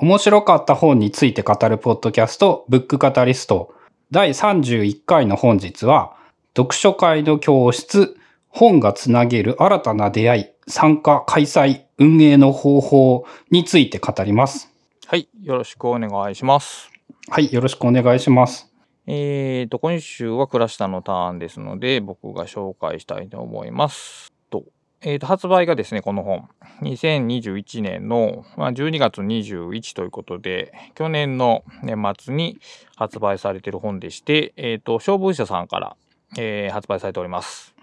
面白かった本について語るポッドキャスト、ブックカタリスト。第31回の本日は、読書会の教室、本がつなげる新たな出会い、参加、開催、運営の方法について語ります。はい。よろしくお願いします。はい。よろしくお願いします。えーと、今週は倉下のターンですので、僕が紹介したいと思います。と、えーと、発売がですね、この本。2021年の12月21ということで、去年の年末に発売されている本でして、えーと、消防社さんから、えー、発売されております。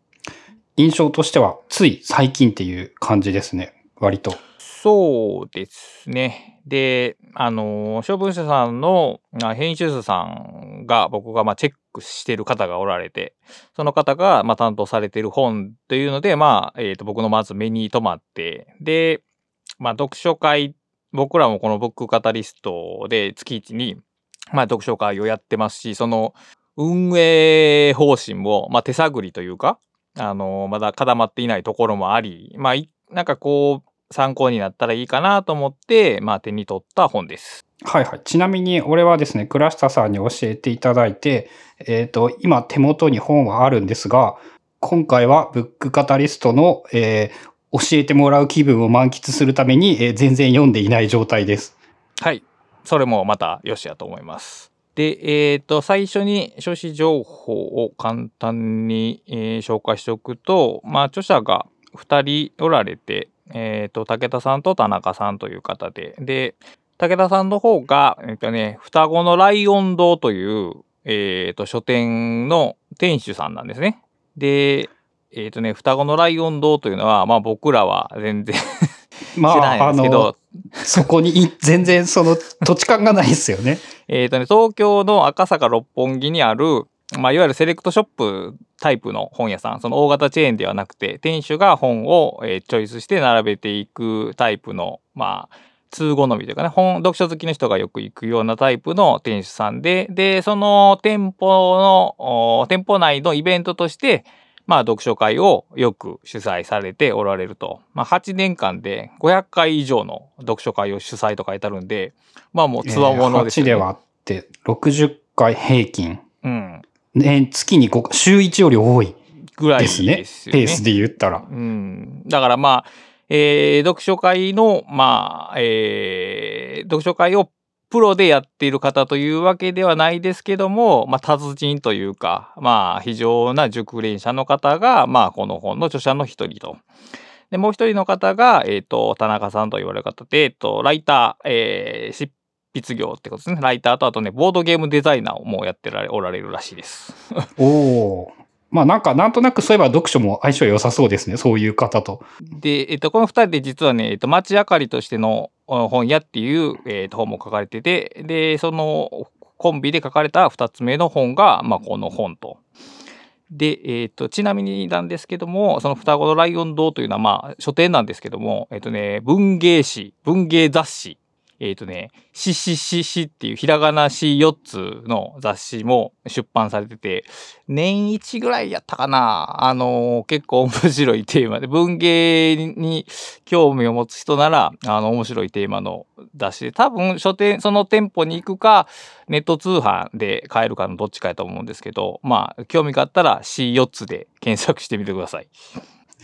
印象としては、つい最近っていう感じですね。割と。そうですね。で、あの、小文社さんの編集者さんが僕がまあチェックしてる方がおられて、その方がまあ担当されてる本というので、まあ、えっ、ー、と、僕のまず目に留まって、で、まあ、読書会、僕らもこのブックカタリストで月1に、まあ、読書会をやってますし、その運営方針も、まあ、手探りというか、あの、まだ固まっていないところもあり、まあ、なんかこう、参考になったらいいかなと思って、まあ、手に取った本です。はいはい。ちなみに、俺はですね、倉下さんに教えていただいて、えっ、ー、と、今手元に本はあるんですが、今回はブックカタリストの、えー、教えてもらう気分を満喫するために、えー、全然読んでいない状態です。はい。それもまたよしやと思います。で、えっ、ー、と、最初に書士情報を簡単に、えー、紹介しておくと、まあ、著者が2人おられて、えっ、ー、と、武田さんと田中さんという方で、で、武田さんの方が、えっ、ー、とね、双子のライオン堂という、えっ、ー、と、書店の店主さんなんですね。で、えっ、とね、双子のライオン堂というのは、まあ僕らは全然まあ、知らないんですけど、そこに全然その土地勘がないですよね。えっとね、東京の赤坂六本木にある、まあ、いわゆるセレクトショップタイプの本屋さん、その大型チェーンではなくて、店主が本を、えー、チョイスして並べていくタイプの、まあ、通好みというかね、本、読書好きの人がよく行くようなタイプの店主さんで、で、その店舗の、店舗内のイベントとして、まあ、読書会をよく主催されておられると。まあ、8年間で500回以上の読書会を主催と書いてあるんで、まあもうつわものですね。えー、8で割って60回平均。うん。ね、月に5、週1より多い。ぐらいですね。ですねペースで言ったら。うん。だからまあ、えー、読書会の、まあ、えー、読書会をプロでやっている方というわけではないですけども、まあ、達人というか、まあ、非常な熟練者の方が、まあ、この本の著者の一人と。で、もう一人の方が、えっ、ー、と、田中さんと言われる方で、えっ、ー、と、ライター、えー、執筆業ってことですね。ライターとあとね、ボードゲームデザイナーをもうやってられ、おられるらしいです。おお。まあなんか、なんとなくそういえば読書も相性良さそうですね。そういう方と。で、えっと、この二人で実はね、えっと、街明かりとしての本屋っていう、えっと、本も書かれてて、で、そのコンビで書かれた二つ目の本が、まあこの本と。で、えっ、と、ちなみになんですけども、その双子のライオン堂というのは、まあ、書店なんですけども、えっ、とね、文芸誌、文芸雑誌えっ、ー、とね、ししししっていうひらがなし4つの雑誌も出版されてて、年一ぐらいやったかなあのー、結構面白いテーマで、文芸に興味を持つ人なら、あの、面白いテーマの雑誌で、多分書店、その店舗に行くか、ネット通販で買えるかのどっちかやと思うんですけど、まあ、興味があったら C4 つで検索してみてください。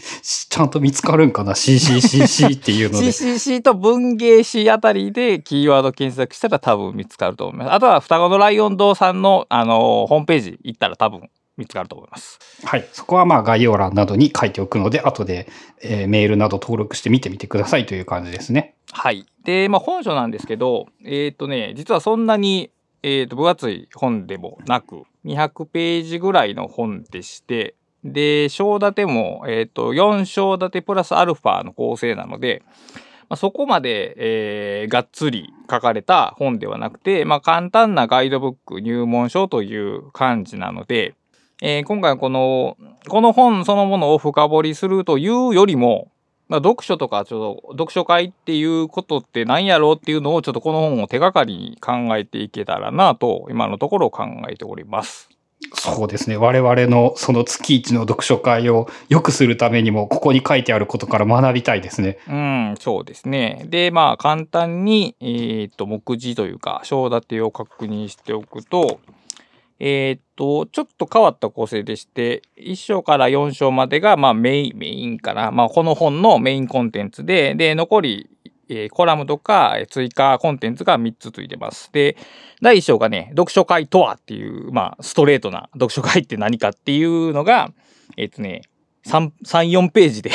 ちゃんと見つかるんかな ?CCCC っていうので。CCC と文芸誌あたりでキーワード検索したら多分見つかると思います。あとは双子のライオン堂さんの、あのホームページ行ったら多分見つかると思います。はい。そこはまあ概要欄などに書いておくので、後で、えー、メールなど登録して見てみてくださいという感じですね。はい。で、まあ本書なんですけど、えっ、ー、とね、実はそんなに、えっ、ー、と、分厚い本でもなく、200ページぐらいの本でして、で、章立ても、えっ、ー、と、4章立てプラスアルファの構成なので、まあ、そこまで、えー、がっつり書かれた本ではなくて、まあ、簡単なガイドブック入門書という感じなので、えー、今回この、この本そのものを深掘りするというよりも、まあ、読書とか、ちょっと読書会っていうことって何やろうっていうのをちょっとこの本を手がかりに考えていけたらなと、今のところ考えております。そうですね。我々のその月一の読書会を良くするためにも、ここに書いてあることから学びたいですね。うん、そうですね。で、まあ、簡単に、えっ、と、目次というか、章立てを確認しておくと、えっ、と、ちょっと変わった構成でして、1章から4章までが、まあ、メイン、メインかな。まあ、この本のメインコンテンツで、で、残り、えーコラムとかえー追加コンテンツが3つついてます。で、第1章がね、読書会とはっていう、まあ、ストレートな読書会って何かっていうのが、えっ、とね、3、3、4ページで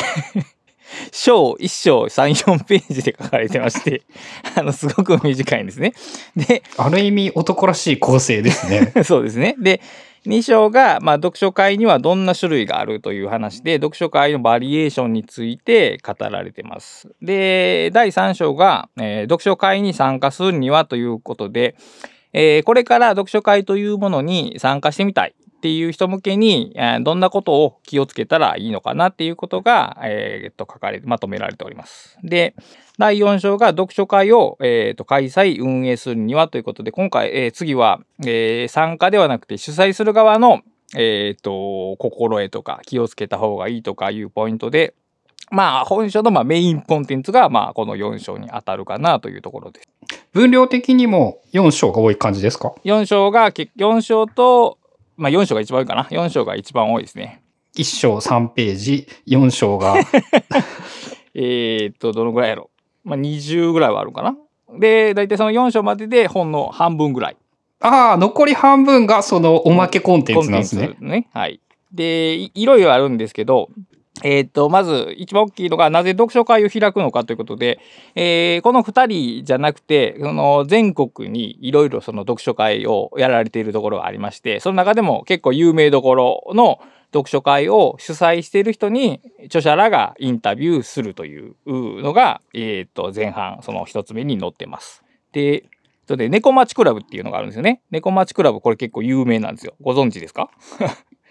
章、1章3、4ページで書かれてまして、あの、すごく短いんですね。で、ある意味男らしい構成ですね。そうですね。で、2章が、まあ、読書会にはどんな種類があるという話で、読書会のバリエーションについて語られてます。で、第3章が、えー読書会に参加するにはということで、えーこれから読書会というものに参加してみたいっていう人向けに、えーどんなことを気をつけたらいいのかなっていうことが、えーっと書かれまとめられております。で、第4章が読書会を、えーと開催運営するにはということで今回、えー次は、えー参加ではなくて主催する側の、えーと心得とか気をつけた方がいいとかいうポイントでまあ本書のまあメインコンテンツがまあこの4章に当たるかなというところです。分量的にも4章が多い感じですか？4章がけ4章とまあ4章が一番多いかな4章が一番多いですね。?1 章3ページ、4章が、えーっとどのぐらいやろまあ20ぐらいはあるかな。で大体その4章までで本の半分ぐらい。ああ、残り半分がそのおまけコンテンツなんですねね。はい。でい、いろいろあるんですけど、えーっと、まず一番大きいのが、なぜ読書会を開くのかということで、えーこの2人じゃなくて、その全国にいろいろその読書会をやられているところがありまして、その中でも結構有名どころの読書会を主催している人に著者らがインタビューするというのが、えーっと、前半、その一つ目に載ってます。で、それで、猫町クラブっていうのがあるんですよね。猫町クラブ、これ結構有名なんですよ。ご存知ですか？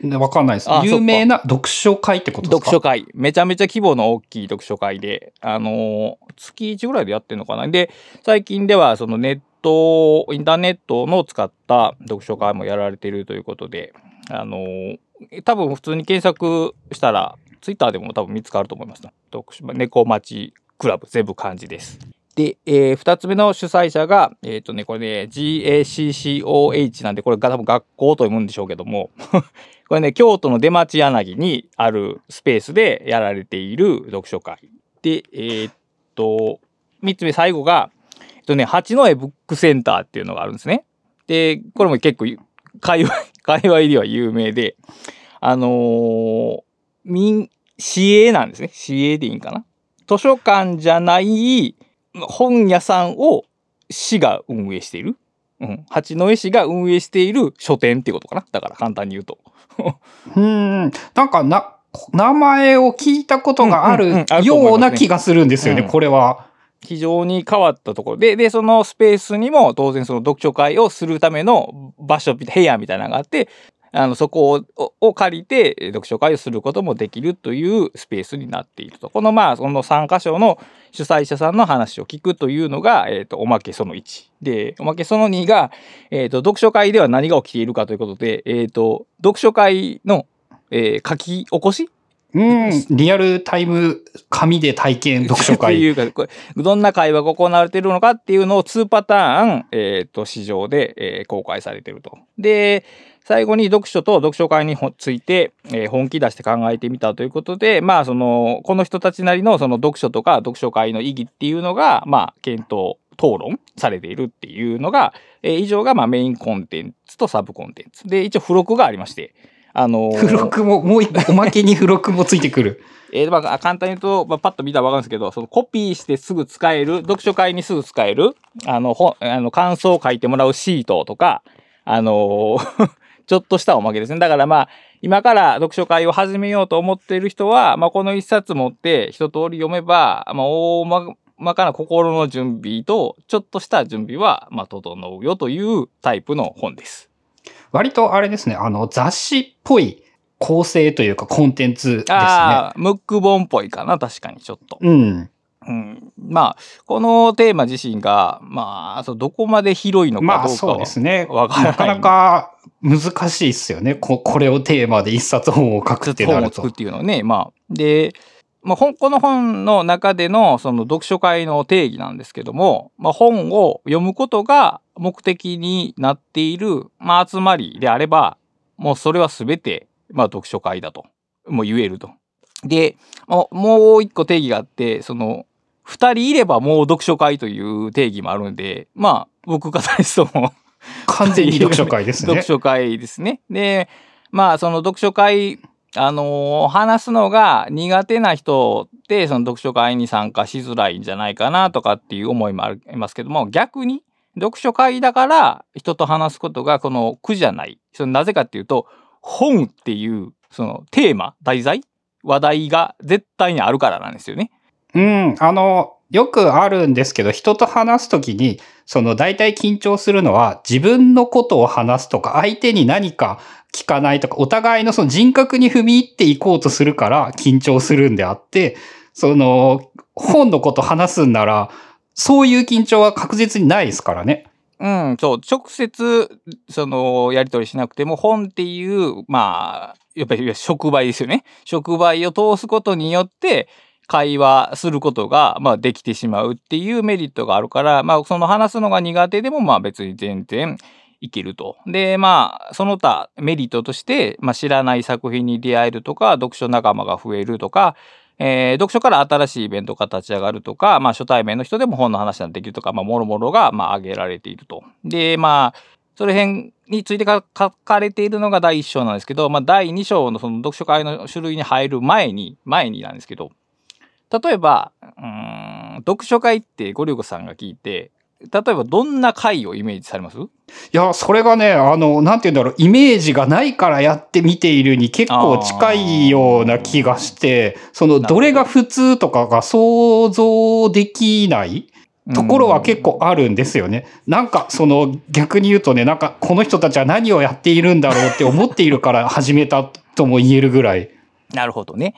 わかんないですあ。有名な読書会ってことですか？読書会。めちゃめちゃ規模の大きい読書会で、あのー月1ぐらいでやってるのかな。で、最近ではそのネット、インターネットの使った読書会もやられているということで、あのー多分普通に検索したら、ツイッターでも多分見つかると思いますな。読書猫町クラブ、全部漢字です。で、えー、2つ目の主催者が、えっ、とね、これね、GACCOH なんで、これが多分学校と読むんでしょうけども、これね、京都の出町柳にあるスペースでやられている読書会。で、えーっと、3つ目、最後が、えっとね、八戸ブックセンターっていうのがあるんですね。で、これも結構、界隈、界隈では有名で、あのー民、市営なんですね。市営でいいんかな。図書館じゃない本屋さんを市が運営している。うん。八戸市が運営している書店っていうことかな。だから簡単に言うと。うーん。なんかな、名前を聞いたことがあるような気がするんですよね、うんこれは。非常に変わったところで、で、そのスペースにも当然その読書会をするための場所、部屋みたいなのがあって、あの、そこをを借りてえー読書会をすることもできるというスペースになっていると。このまあ、その3箇所の主催者さんの話を聞くというのが、えっ、と、おまけその1。で、おまけその2が、えっ、と、読書会では何が起きているかということで、えっ、と、読書会の、えー書き起こし？うん。リアルタイム紙で体験読書会。いうか、これどんな会話が行われているのかっていうのを2パターン、えっ、と、市場で、えー公開されていると。で、最後に読書と読書会について、えー本気出して考えてみたということで、まあ、その、この人たちなりのその読書とか読書会の意義っていうのが、まあ、検討、討論されているっていうのが、えー以上がまあメインコンテンツとサブコンテンツ。で、一応付録がありまして、あのー 付録も、もう一個、おまけに付録もついてくる。えーまあ、簡単に言うと、まあ、パッと見たらわかるんですけど、そのコピーしてすぐ使える、読書会にすぐ使える、あの、本あの感想を書いてもらうシートとか、あのーちょっとしたおまけですね。だからまあ、今から読書会を始めようと思っている人は、まあ、この一冊持って一通り読めば、まあ、大ままかな心の準備と、ちょっとした準備は、まあ、整うよというタイプの本です。割とあれですね、あの、雑誌っぽい構成というかコンテンツですね。ああ、ムック本っぽいかな、確かにちょっと。うん。うん、まあ、このテーマ自身が、まあ、そうどこまで広いのまあかどうかはそうですね。わからないなかなか難しいっすよね。ここれをテーマで一冊本を書くってなると本をっ。ていうのはね、まあ。で、まあ、本この本の中でのその読書会の定義なんですけども、まあ、本を読むことが目的になっている、まあ、集まりであれば、もうそれは全て、まあ、読書会だと、もう言えると。で、もう一個定義があって、その、二人いればもう読書会という定義もあるんで、まあ、僕カタリストも 完全に読書会ですね 読。書会ですね。で、まあ、その読書会、あのー話すのが苦手な人って、その読書会に参加しづらいんじゃないかなとかっていう思いもありますけども、逆に、読書会だから人と話すことがこの苦じゃない。そのなぜかっていうと、本っていう、そのテーマ、題材話題が絶対にあるからなんですよね。うん、あの、よくあるんですけど、人と話すときに、その大体緊張するのは、自分のことを話すとか、相手に何か聞かないとか、お互いのその人格に踏み入っていこうとするから緊張するんであって、その、本のこと話すんなら、そういう緊張は確実にないですからね。うん、そう、直接、その、やり取りしなくても、本っていう、まあ、やっぱり触媒ですよね。触媒を通すことによって、会話することが、まあ、できてしまうっていうメリットがあるから、まあ、その話すのが苦手でも、まあ、別に全然いけると。で、まあ、その他メリットとして、まあ、知らない作品に出会えるとか、読書仲間が増えるとか、えー読書から新しいイベントが立ち上がるとか、まあ、初対面の人でも本の話ができるとか、まあ、もろもろが、まあ、挙げられていると。で、まあ、それ辺について書かれているのが第1章なんですけど、まあ、第2章のその読書会の種類に入る前に、前になんですけど、例えば、うーん、読書会ってゴリゴさんが聞いて、例えばどんな会をイメージされます？いや、それがね、あの、なんて言うんだろう、イメージがないからやってみているに結構近いような気がして、その、どれが普通とかが想像できないところは結構あるんですよね。なんか、その、逆に言うとね、なんか、この人たちは何をやっているんだろうって思っているから始めたとも言えるぐらい。なるほどね。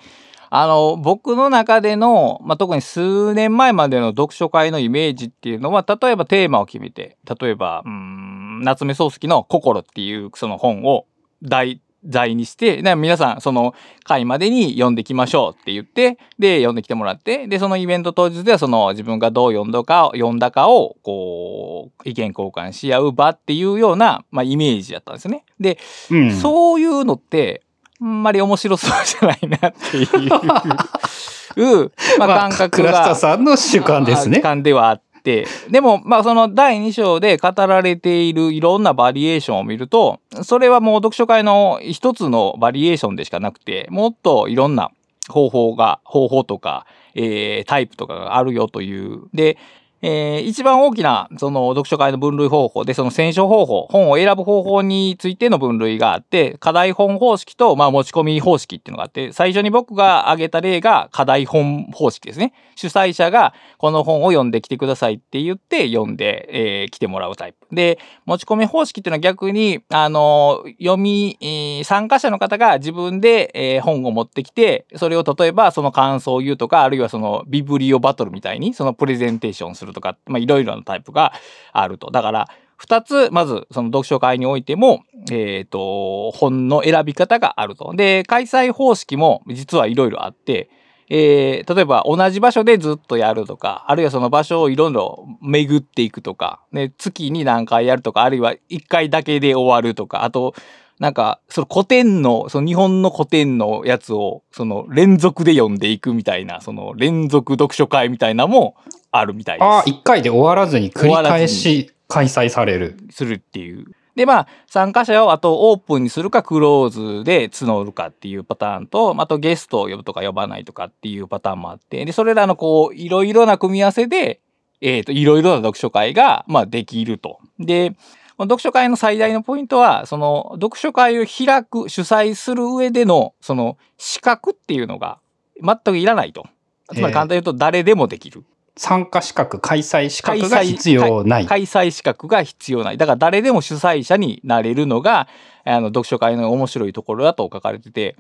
あの、僕の中での、まあ、特に数年前までの読書会のイメージっていうのは、例えばテーマを決めて、例えば、うーん、夏目漱石の心っていうその本を題材にして、で皆さんその回までに読んできましょうって言って、で、読んできてもらって、で、そのイベント当日ではその自分がどう読んだか、読んだかを、こう、意見交換し合う場っていうような、まあ、イメージだったんですよね。で、うん。そういうのって、あんまり面白そうじゃないなっていう、まあ、感覚倉が。下さんの主観ですねあ。感ではあって。でも、まあ、その第2章で語られているいろんなバリエーションを見ると、それはもう読書会の一つのバリエーションでしかなくて、もっといろんな方法が、方法とか、えータイプとかがあるよという。で、えー一番大きなその読書会の分類方法でその選書方法本を選ぶ方法についての分類があって課題本方式とまあ持ち込み方式っていうのがあって最初に僕が挙げた例が課題本方式ですね。主催者がこの本を読んできてくださいって言って読んで、えー来てもらうタイプ。で持ち込み方式っていうのは逆にあの読み、えー参加者の方が自分で、えー本を持ってきてそれを例えばその感想を言うとかあるいはそのビブリオバトルみたいにそのプレゼンテーションする。とかまあいろいろなタイプがあるとだから2つまずその読書会においても、えー、と本の選び方があると。で開催方式も実はいろいろあってえー例えば同じ場所でずっとやるとか、あるいはその場所をいろいろ巡っていくとか、ね、月に何回やるとか、あるいは1回だけで終わるとか、あと、なんか、その古典の、その日本の古典のやつを、その連続で読んでいくみたいな、その連続読書会みたいなもあるみたいです。ああ、一回で終わらずに繰り返し開催される。するっていう。で、まあ、参加者をあとオープンにするかクローズで募るかっていうパターンと、あとゲストを呼ぶとか呼ばないとかっていうパターンもあって、で、それらのこう、いろいろな組み合わせで、えっ、と、いろいろな読書会が、まあ、できると。で、読書会の最大のポイントは、その、読書会を開く、主催する上での、その、資格っていうのが、全くいらないと。つまり簡単に言うと、誰でもできる。参加資格、開催資格が必要ない。開催資格が必要ない。だから誰でも主催者になれるのが、あの、読書会の面白いところだと書かれてて、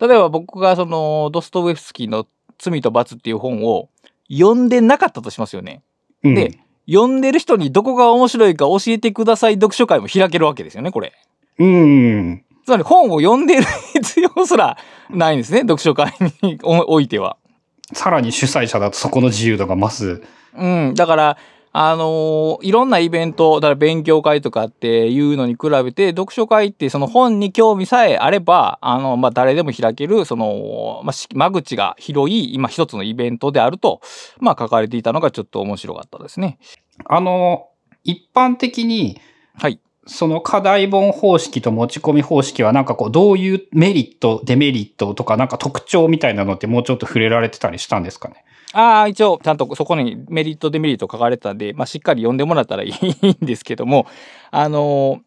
例えば僕がその、ドストウェフスキーの罪と罰っていう本を読んでなかったとしますよね。うんで読んでる人にどこが面白いか教えてください読書会も開けるわけですよね、これ。うん。つまり本を読んでる必要すらないんですね、読書会においては。さらに主催者だとそこの自由度が増す。うん、だから、あのーいろんなイベント、だから勉強会とかっていうのに比べて、読書会ってその本に興味さえあれば、あの、まあ、誰でも開ける、その、まあ、し間口が広い、今一つのイベントであると、まあ、書かれていたのがちょっと面白かったですね。あの、一般的に、はい。その課題本方式と持ち込み方式はなんかこうどういうメリット、デメリットとかなんか特徴みたいなのってもうちょっと触れられてたりしたんですかね？ああ、一応、ちゃんとそこにメリット、デメリット書かれてたんで、まあ、しっかり読んでもらったらいいんですけども、あのー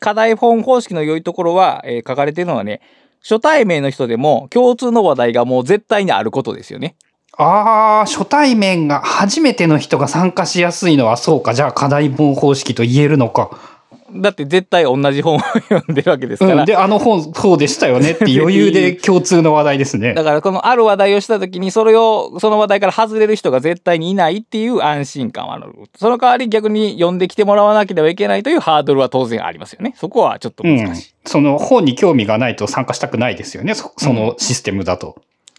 課題本方式の良いところは、えー書かれてるのはね、初対面の人でも共通の話題がもう絶対にあることですよね。ああ、初対面が初めての人が参加しやすいのはそうか。じゃあ課題本方式と言えるのか。だって絶対同じ本を読んでるわけですから。うん。で、あの本そうでしたよねって余裕で共通の話題ですね だ。からこのある話題をした時にそれをその話題から外れる人が絶対にいないっていう安心感はある。その代わり逆に読んできてもらわなければいけないというハードルは当然ありますよね。そこはちょっとうん難しい。。その本に興味がないと参加したくないですよね。そそのシステムだと。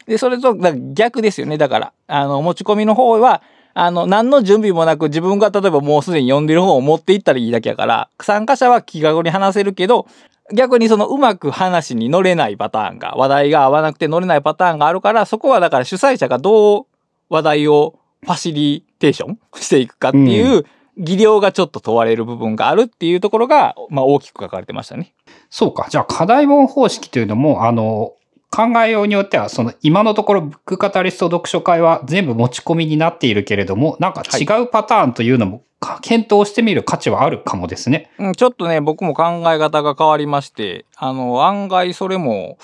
で、それと逆ですよね。だから、あの、持ち込みの方は、あの、何の準備もなく自分が例えばもうすでに読んでる本を持っていったらいいだけやから、参加者は気軽に話せるけど、逆にそのうまく話に乗れないパターンが、話題が合わなくて乗れないパターンがあるから、そこはだから主催者がどう話題をファシリテーションしていくかっていう、技量がちょっと問われる部分があるっていうところが、まあ大きく書かれてましたね。そうか。じゃあ課題本方式というのも、あの、考えようによっては、その今のところブックカタリスト読書会は全部持ち込みになっているけれども、なんか違うパターンというのも、か検討してみる価値はあるかもですね。うん、ちょっとね、僕も考え方が変わりまして、あの、案外それも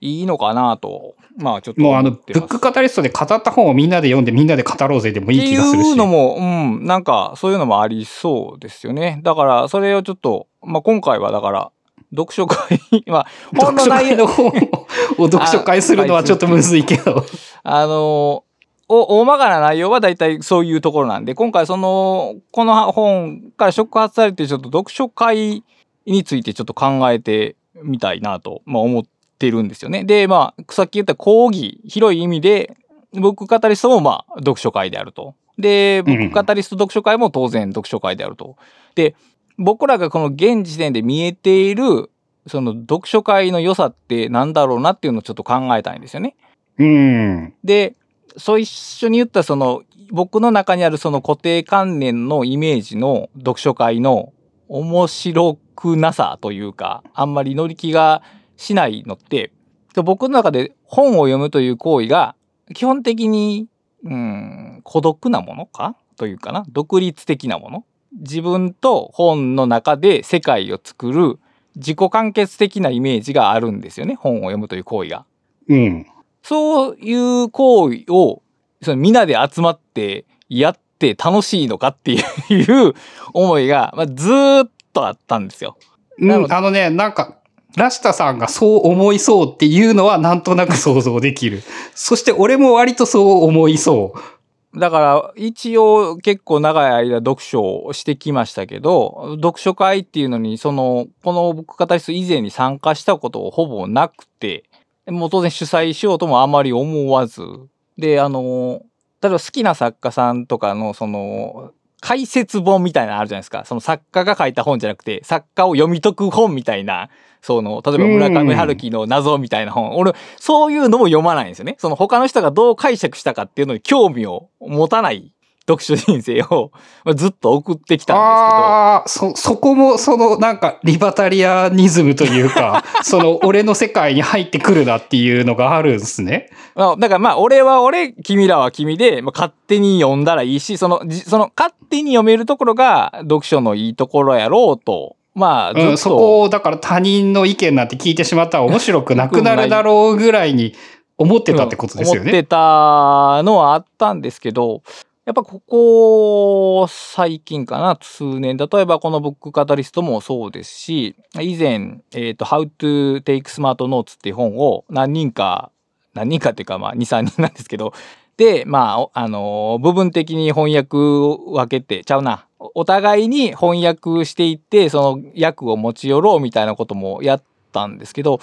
いいのかなと、まあちょっともうあの、ブックカタリストで語った本をみんなで読んでみんなで語ろうぜでもいい気がするし。っていうのも、うん、なんかそういうのもありそうですよね。だからそれをちょっと、まあ今回はだから、読書会、まあ本の内容、会の本を読書会するのはちょっとむずいけど。あの、お大まかな内容は大体そういうところなんで、今回その、この本から触発されてちょっと読書会についてちょっと考えてみたいなと、まあ、思ってるんですよね。で、まあ、さっき言った講義、広い意味で、ブックカタリストもまあ、読書会であると。で、ブックカタリスト読書会も当然読書会であると。で、僕らがこの現時点で見えている、その読書会の良さってなんだろうなっていうのをちょっと考えたいんですよね。うん。で、そう一緒に言ったその僕の中にあるその固定観念のイメージの読書会の面白くなさというかあんまり乗り気がしないのって僕の中で本を読むという行為が基本的にうん孤独なものか？というかな？独立的なもの？自分と本の中で世界を作る自己完結的なイメージがあるんですよね本を読むという行為が。うん。そういう行為を、そのみんなで集まってやって楽しいのかっていう思いが、まあ、ずーっとあったんですよ。うん、あのね、なんか、ラシタさんがそう思いそうっていうのはなんとなく想像できる。そして俺も割とそう思いそう。だから一応結構長い間読書をしてきましたけど、読書会っていうのにその、この僕カタリスト以前に参加したことをほぼなくて、もう当然主催しようともあまり思わず、で、あの、例えば好きな作家さんとかのその、解説本みたいなのあるじゃないですか。その作家が書いた本じゃなくて、作家を読み解く本みたいな、その、例えば村上春樹の謎みたいな本。俺、そういうのも読まないんですよね。その他の人がどう解釈したかっていうのに興味を持たない読書人生をまあずっと送ってきたんですああ、そ、そこも、その、なんか、リバタリアニズムというか、その、俺の世界に入ってくるなっていうのがあるんですね。だからまあ、俺は俺、君らは君で、まあ、勝手に読んだらいいし、その、じその、勝手に読めるところが読書のいいところやろうと、まあ、うん、そこを、だから他人の意見なんて聞いてしまったら面白くなくなるだろうぐらいに思ってたってことですよね。うん思ってたのはあったんですけど、やっぱここ最近かな、数年。例えばこのブックカタリストもそうですし、以前、えっ、と、How to Take Smart Notes っていう本を何人か、何人かっていうかまあ2、3人なんですけど、て、まあ、あのー部分的に翻訳を分けて、ちゃうな。お互いに翻訳していって、その訳を持ち寄ろうみたいなこともやったんですけど、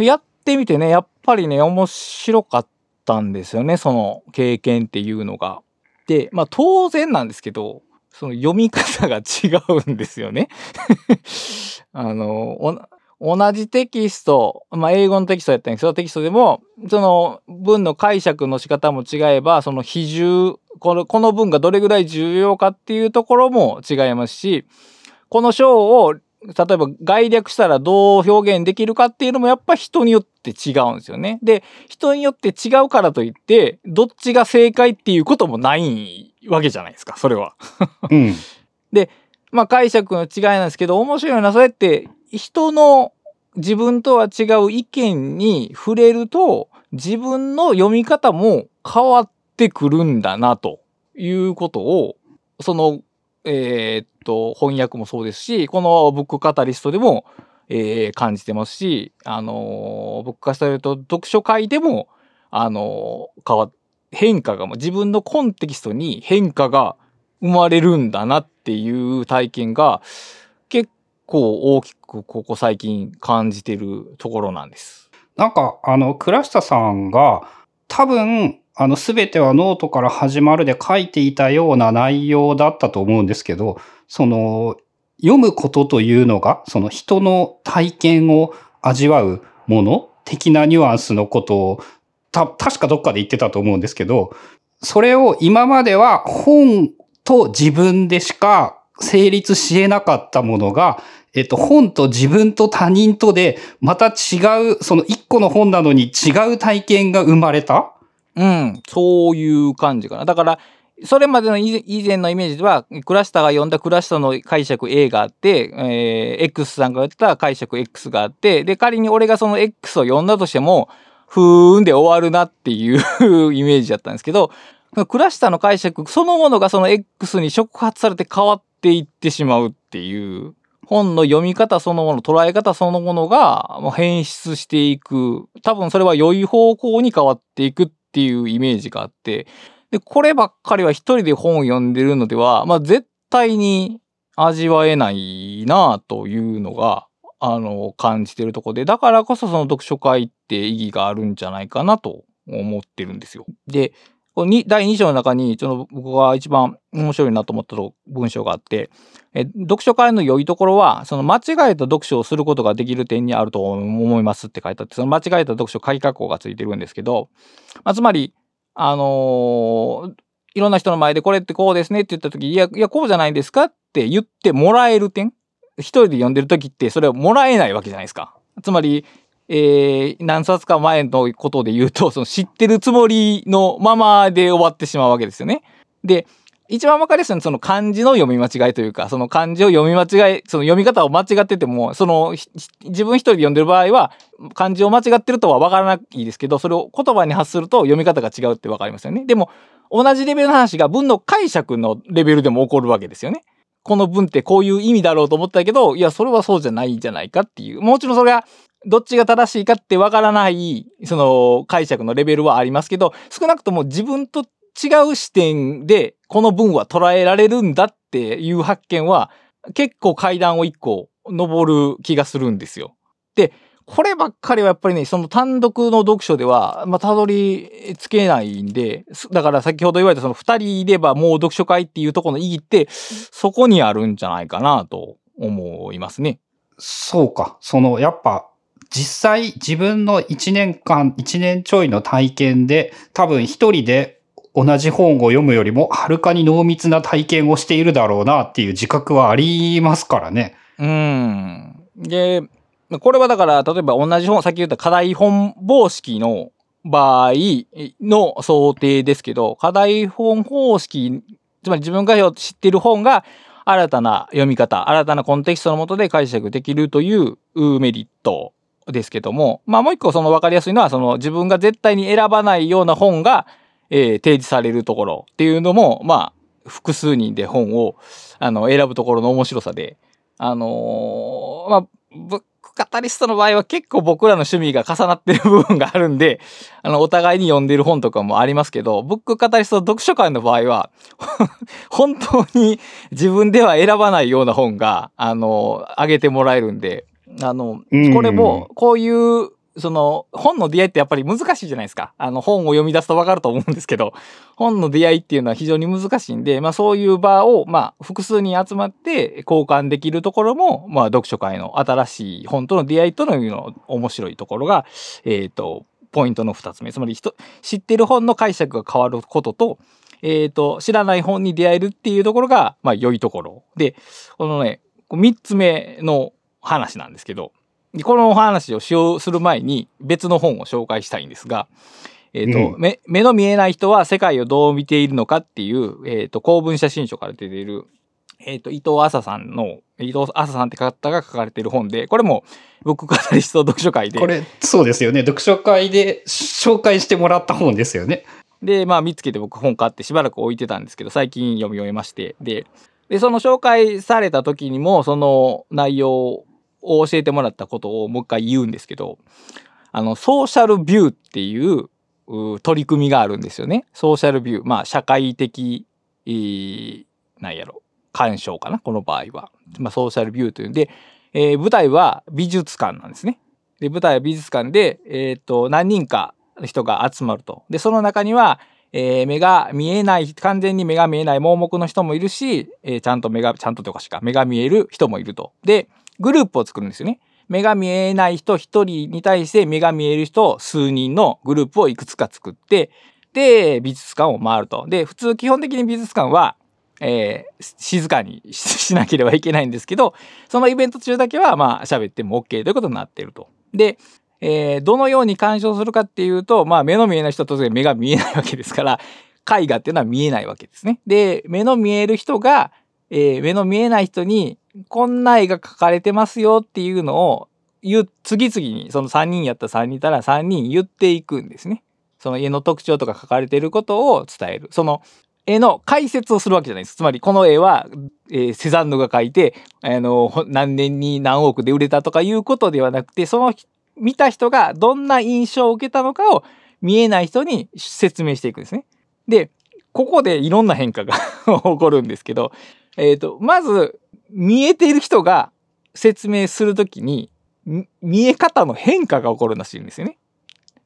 やってみてね、やっぱりね、面白かったんですよね、その経験っていうのが。で、まあ当然なんですけど、その読み方が違うんですよね。あの、同じテキスト、まあ、英語のテキストやったんですけど、テキストでも、その文の解釈の仕方も違えば、その比重、この、この文がどれぐらい重要かっていうところも違いますし、この章を、例えば概略したらどう表現できるかっていうのもやっぱ人によって違うんですよね。で、人によって違うからといって、どっちが正解っていうこともないわけじゃないですか、それは。うん。まあ解釈の違いなんですけど、面白いのはそうやって人の自分とは違う意見に触れると、自分の読み方も変わってくるんだな、ということを、その、えーっと、翻訳もそうですし、このブックカタリストでも、えー感じてますし、あのー、ブックカタリスト読書会でも、あのー変わ変化が自分のコンテキストに変化が生まれるんだなっていう体験が結構大きくここ最近感じてるところなんです。なんか、あの、倉下さんが、多分、あの、すべてはノートから始まるで書いていたような内容だったと思うんですけど、その、読むことというのが、その人の体験を味わうもの的なニュアンスのことを、た、確かどっかで言ってたと思うんですけど、それを今までは本と自分でしか成立し得なかったものが、えっと、本と自分と他人とで、また違う、その一個の本なのに違う体験が生まれた。うん、そういう感じかな。だから、それまでの以前のイメージでは、クラスターが読んだクラスターの解釈 A があって、えー X さんが言った解釈 X があって、で、仮に俺がその X を読んだとしても、ふーんで終わるなっていうイメージだったんですけど、クラスターの解釈そのものがその X に触発されて変わっていってしまうっていう、本の読み方そのもの、捉え方そのものが変質していく。多分それは良い方向に変わっていくっていうイメージがあって、で、こればっかりは一人で本を読んでるのでは、まあ絶対に味わえないなというのが、あの、感じてるとこで、だからこそその読書会って意義があるんじゃないかなと思ってるんですよ。で、この第2章の中に、その僕が一番面白いなと思った文章があって、え読書会の良いところは、その間違えた読書をすることができる点にあると思いますって書いてあって、その間違えた読書鍵括弧がついてるんですけど、まあ、つまり、あのーいろんな人の前でこれってこうですねって言った時いや、いや、こうじゃないですかって言ってもらえる点一人で読んでる時ってそれをもらえないわけじゃないですか。つまり、えー何冊か前のことで言うと、その知ってるつもりのままで終わってしまうわけですよね。で、一番わかりやすいのはその漢字の読み間違いというか、その漢字を読み間違い、その読み方を間違ってても、その自分一人で読んでる場合は、漢字を間違ってるとはわからないですけど、それを言葉に発すると読み方が違うってわかりますよね。でも、同じレベルの話が文の解釈のレベルでも起こるわけですよね。この文ってこういう意味だろうと思ったけど、いや、それはそうじゃないんじゃないかっていう。もちろんそれがどっちが正しいかってわからない、その解釈のレベルはありますけど、少なくとも自分と違う視点でこの文は捉えられるんだっていう発見は結構階段を一個登る気がするんですよ。で、こればっかりはやっぱりね、その単独の読書では、まあ、たどり着けないんで、だから先ほど言われたその二人いればもう読書会っていうところの意義って、そこにあるんじゃないかなと思いますね。そうか。その、やっぱ、実際自分の1年間、1年ちょいの体験で、多分一人で同じ本を読むよりも、はるかに濃密な体験をしているだろうなっていう自覚はありますからね。うん。で、これはだから、例えば同じ本、さっき言った課題本方式の場合の想定ですけど、課題本方式、つまり自分が知っている本が新たな読み方、新たなコンテキストのもとで解釈できるというメリットですけども、まあもう一個その分かりやすいのは、その自分が絶対に選ばないような本が、えー提示されるところっていうのも、まあ、複数人で本をあの選ぶところの面白さで、あのーまあ、ブックカタリストの場合は結構僕らの趣味が重なってる部分があるんで、あの、お互いに読んでる本とかもありますけど、ブックカタリスト読書会の場合は、本当に自分では選ばないような本が、あの、あげてもらえるんで、あの、これも、こういうその本の出会いってやっぱり難しいじゃないですか。あの本を読み出すとわかると思うんですけど、本の出会いっていうのは非常に難しいんで、まあそういう場を、まあ複数人集まって交換できるところも、まあ読書会の新しい本との出会いとのの面白いところが、えっ、ー、と、ポイントの二つ目。つまり知ってる本の解釈が変わることと、えっ、ー、と、知らない本に出会えるっていうところが、まあ良いところ。で、このね、三つ目の話なんですけど、このお話をしようする前に別の本を紹介したいんですが、えーと、うん、目目の見えない人は世界をどう見ているのかっていう、えーと、公文写真書から出ている、えーと、伊藤麻さんの伊藤麻さんって方が書かれている本でこれもブックカタリスト読書会で。これそうですよね。読書会で紹介してもらった本ですよね。でまあ見つけて僕本買ってしばらく置いてたんですけど最近読み終えまして。ででその紹介された時にもその内容を教えてもらったことをもう一回言うんですけど、あの、ソーシャルビューっていう取り組みがあるんですよね。ソーシャルビュー。まあ、社会的、えー、なんやろ、鑑賞かな、この場合は。まあ、ソーシャルビューというんで、えー、舞台は美術館なんですね。で、舞台は美術館で、えっ、ー、と、何人か人が集まると。で、その中には、えー、目が見えない、完全に目が見えない盲目の人もいるし、えー、ちゃんと目が、ちゃんとっておかしいか、目が見える人もいると。で、グループを作るんですよね。目が見えない人1人に対して目が見える人数人のグループをいくつか作って、で、美術館を回ると。で、普通基本的に美術館は、えー、静かにしなければいけないんですけど、そのイベント中だけは、まあ、喋っても OK ということになっていると。で、えー、どのように鑑賞するかっていうと、まあ、目の見えない人は当然目が見えないわけですから、絵画っていうのは見えないわけですね。で、目の見える人が、えー、目の見えない人にこんな絵が描かれてますよっていうのを言次々にその3人やったら3人いたら3人言っていくんですね。その絵の特徴とか書かれていることを伝える。その絵の解説をするわけじゃないです。つまりこの絵は、えー、セザンヌが描いて、あの何年に何億で売れたとかいうことではなくてその見た人がどんな印象を受けたのかを見えない人に説明していくんですね。でここでいろんな変化が 起こるんですけど、えっ、ー、とまず見えている人が説明するときに、見え方の変化が起こるらしいんですよね。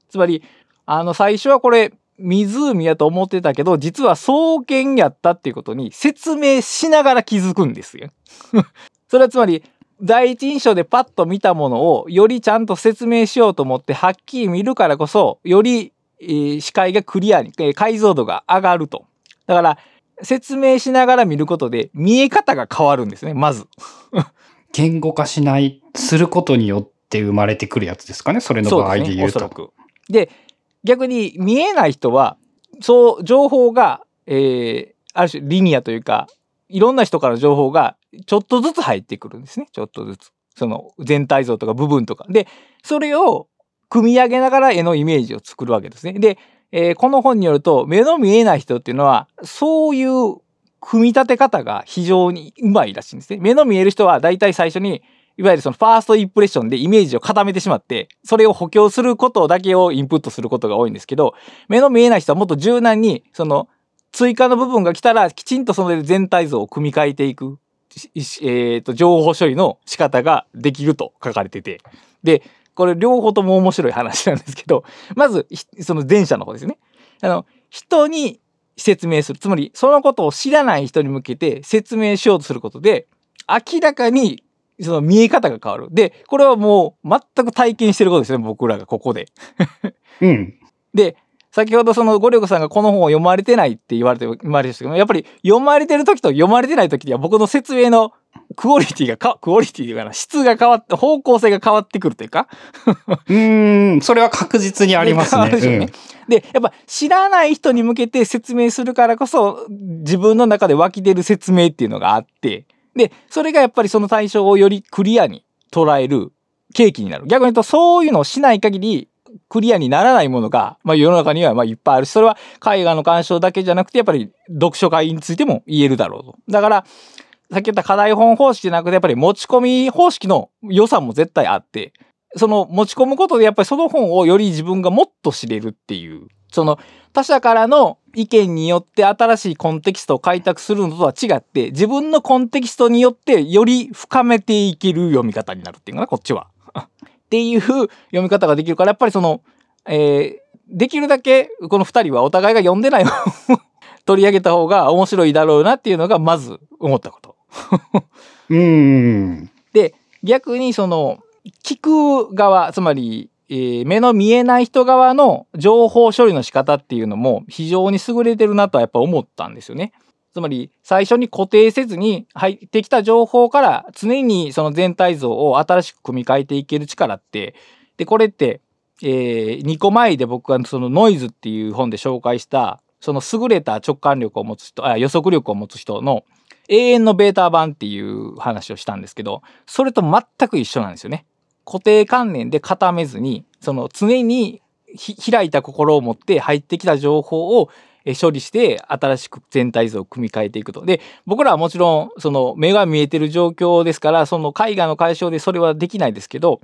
つまり、あの、最初はこれ、湖やと思ってたけど、実は草原やったっていうことに説明しながら気づくんですよ。それはつまり、第一印象でパッと見たものをよりちゃんと説明しようと思ってはっきり見るからこそ、より、えー、視界がクリアに、えー、解像度が上がると。だから、説明しながら見ることで見え方が変わるんですね、まず。言語化しない、することによって生まれてくるやつですかね、それの場合で言うと。うね、で、逆に見えない人は、そう、情報が、えー、ある種リニアというか、いろんな人から情報がちょっとずつ入ってくるんですね、ちょっとずつ。その全体像とか部分とか。で、それを組み上げながら絵のイメージを作るわけですね。で、えー、この本によると目の見えない人っていうのはそういう組み立て方が非常にうまいらしいんですね。目の見える人は大体最初にいわゆるそのファーストインプレッションでイメージを固めてしまって、それを補強することだけをインプットすることが多いんですけど、目の見えない人はもっと柔軟に、その追加の部分が来たらきちんとその全体像を組み替えていく、えーと、情報処理の仕方ができると書かれてて。で、これ両方とも面白い話なんですけど、まず、その前者の方ですね。あの、人に説明する。つまり、そのことを知らない人に向けて説明しようとすることで、明らかにその見え方が変わる。で、これはもう全く体験してることですね、僕らがここで。うん。で、先ほどそのゴリョコさんがこの本を読まれてないって言われて、言われてましたけど、やっぱり読まれてる時と読まれてない時には僕の説明のクオリティがか、クオリティというかな、質が変わって、方向性が変わってくるというか。うん、それは確実にありますね。で、ねうん、やっぱ知らない人に向けて説明するからこそ、自分の中で湧き出る説明っていうのがあって、で、それがやっぱりその対象をよりクリアに捉える契機になる。逆に言うと、そういうのをしない限り、クリアにならないものが、まあ、世の中にはまあいっぱいあるし、それは絵画の鑑賞だけじゃなくて、やっぱり読書会についても言えるだろうと。だから、さっき言った課題本方式じゃなくて、やっぱり持ち込み方式の良さも絶対あって、その持ち込むことでやっぱりその本をより自分がもっと知れるっていう、その他者からの意見によって新しいコンテキストを開拓するのとは違って、自分のコンテキストによってより深めていける読み方になるっていうのかな、こっちは。っていう読み方ができるから、やっぱりその、えーできるだけこの二人はお互いが読んでない本を 取り上げた方が面白いだろうなっていうのがまず思ったこと。うん。で逆にその聞く側つまり、えー目の見えない人側の情報処理の仕方っていうのも非常に優れてるなとはやっぱ思ったんですよね。つまり最初に固定せずに入ってきた情報から常にその全体像を新しく組み替えていける力ってでこれって、え2個前で僕がそのノイズっていう本で紹介したその優れた直感力を持つ人あ予測力を持つ人の永遠のベータ版っていう話をしたんですけどそれと全く一緒なんですよね。固定観念で固めずにその常に開いた心を持って入ってきた情報を処理して新しく全体像を組み替えていくと。で僕らはもちろんその目が見えてる状況ですからその絵画の解消でそれはできないですけど、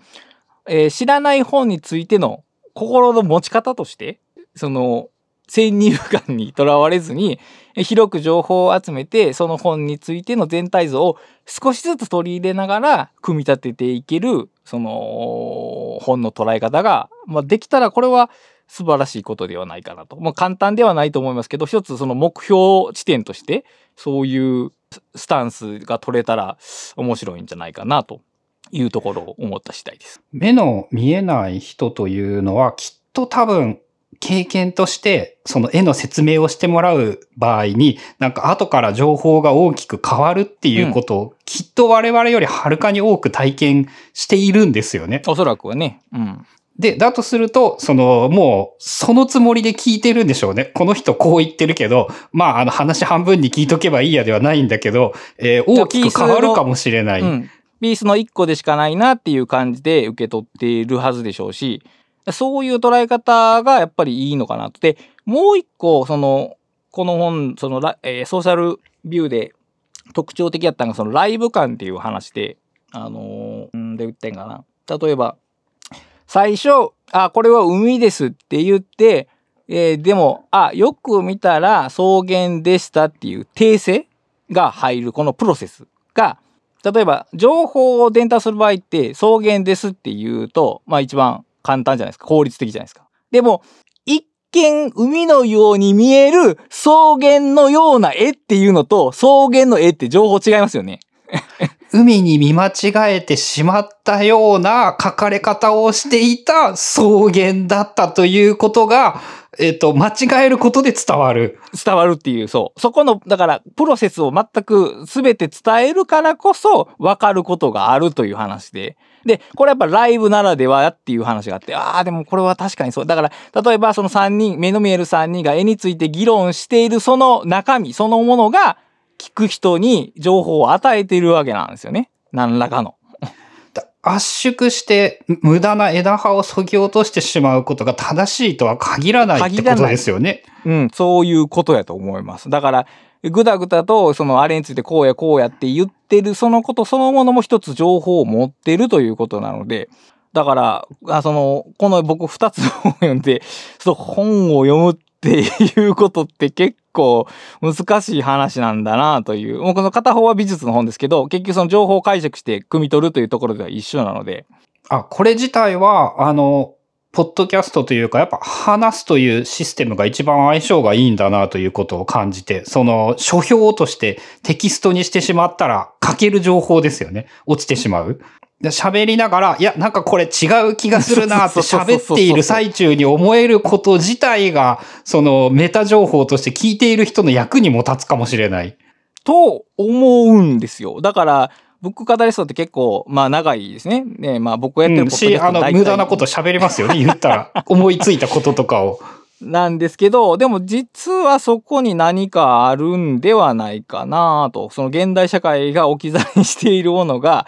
えー知らない本についての心の持ち方としてその先入観にとらわれずに広く情報を集めてその本についての全体像を少しずつ取り入れながら組み立てていけるその本の捉え方が、まあ、できたらこれは素晴らしいことではないかなと。まあ、簡単ではないと思いますけど一つその目標地点としてそういうスタンスが取れたら面白いんじゃないかなというところを思った次第です。目の見えない人というのはきっと多分経験としてその絵の説明をしてもらう場合になんか後から情報が大きく変わるっていうことをきっと我々よりはるかに多く体験しているんですよね。おそらくはね。うん。で、だとすると、その、もう、そのつもりで聞いてるんでしょうね。この人こう言ってるけど、まあ、あの話半分に聞いとけばいいやではないんだけど、えー大きく変わるかもしれない。うん、ピースの1個でしかないなっていう感じで受け取っているはずでしょうしそういう捉え方がやっぱりいいのかなと。でもう一個そのこの本その、えーソーシャルビューで特徴的やったのがそのライブ感っていう話であのーんで言ってんかな例えば最初「あこれは海です」って言って、えーでも「あよく見たら草原でした」っていう訂正が入るこのプロセスが例えば情報を伝達する場合って草原ですって言うとまあ一番簡単じゃないですか効率的じゃないですか。でも一見海のように見える草原のような絵っていうのと草原の絵って情報違いますよね。海に見間違えてしまったような書かれ方をしていた草原だったということが、えっ、と、間違えることで伝わる。伝わるっていうそうそこのだからプロセスを全く全て伝えるからこそ分かることがあるという話ででこれやっぱライブならではっていう話があってああでもこれは確かにそうだから例えばその3人目の見える3人が絵について議論しているその中身そのものが聞く人に情報を与えているわけなんですよね何らかの。だ圧縮して無駄な枝葉を削ぎ落としてしまうことが正しいとは限らないってことですよね。うん、そういうことやと思います。だから、ぐだぐだと、そのあれについてこうやこうやって言ってるそのことそのものも一つ情報を持ってるということなので、だから、あその、この僕二つの本を読んで、その本を読むっていうことって結構難しい話なんだなという。もうこの片方は美術の本ですけど、結局その情報を解釈して汲み取るというところでは一緒なので、あ、これ自体は、あの、ポッドキャストというか、やっぱ話すというシステムが一番相性がいいんだなということを感じて、その書評としてテキストにしてしまったら書ける情報ですよね。落ちてしまう。で喋りながら、いや、なんかこれ違う気がするなって喋っている最中に思えること自体が、そのメタ情報として聞いている人の役にも立つかもしれない。と思うんですよ。だから、ブックカタリストって結構、まあ長いですね。ねまあ僕がやってうん、るポッドキャし、あの、無駄なこと喋りますよね、言ったら。思いついたこととかを。なんですけど、でも実はそこに何かあるんではないかなと。その現代社会が置き去りにしているものが、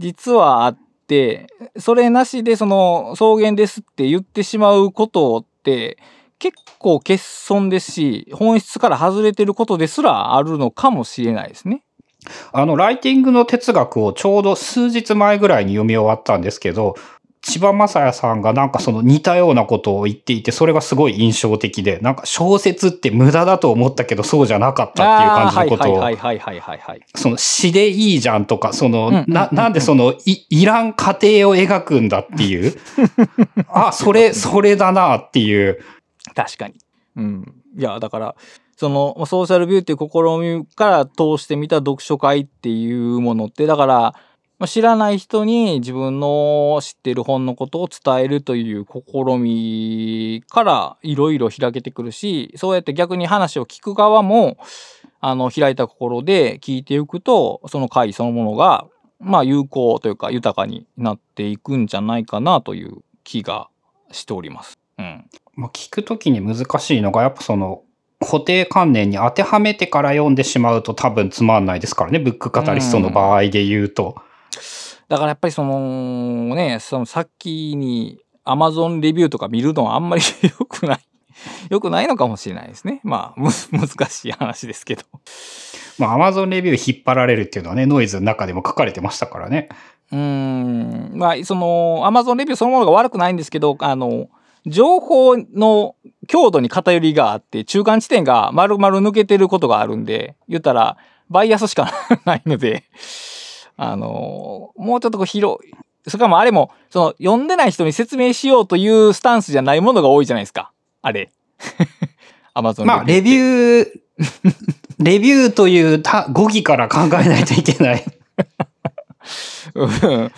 実はあって、それなしでその草原ですって言ってしまうことって、結構欠損ですし、本質から外れてることですらあるのかもしれないですね。あの、ライティングの哲学をちょうど数日前ぐらいに読み終わったんですけど、千葉雅也さんがなんかその似たようなことを言っていて、それがすごい印象的で、なんか小説って無駄だと思ったけどそうじゃなかったっていう感じのことを、はいはいはいはいはい。その詩でいいじゃんとか、その、な、なんでその、い、いらん過程を描くんだっていう。あ、それ、それだなっていう。確かに。うん。いや、だから、その、ソーシャルビューっていう試みから通してみた読書会っていうものって、だから、ま知らない人に自分の知ってる本のことを伝えるという試みからいろいろ開けてくるし、そうやって逆に話を聞く側も、あの、開いた心で聞いていくと、その会そのものが、まあ、有効というか豊かになっていくんじゃないかなという気がしております。うん。まあ、聞くときに難しいのが、やっぱその、固定観念に当てはめてから読んでしまうと多分つまんないですからね。ブックカタリストの場合で言うと。だからやっぱりそのね、そのさっきに Amazon レビューとか見るのはあんまり 良くない。良くないのかもしれないですね。まあ、む難しい話ですけど。まあ、Amazon レビュー引っ張られるっていうのはね、ノイズの中でも書かれてましたからね。うーん。まあ、その Amazon レビューそのものが悪くないんですけど、あの、情報の強度に偏りがあって、中間地点が丸々抜けてることがあるんで、言ったら、バイアスしかないので、あの、もうちょっとこう広い、しかもあれも、その、読んでない人に説明しようというスタンスじゃないものが多いじゃないですか。あれ。アマゾンまあ、レビュー、レビューというた語義から考えないといけない。うん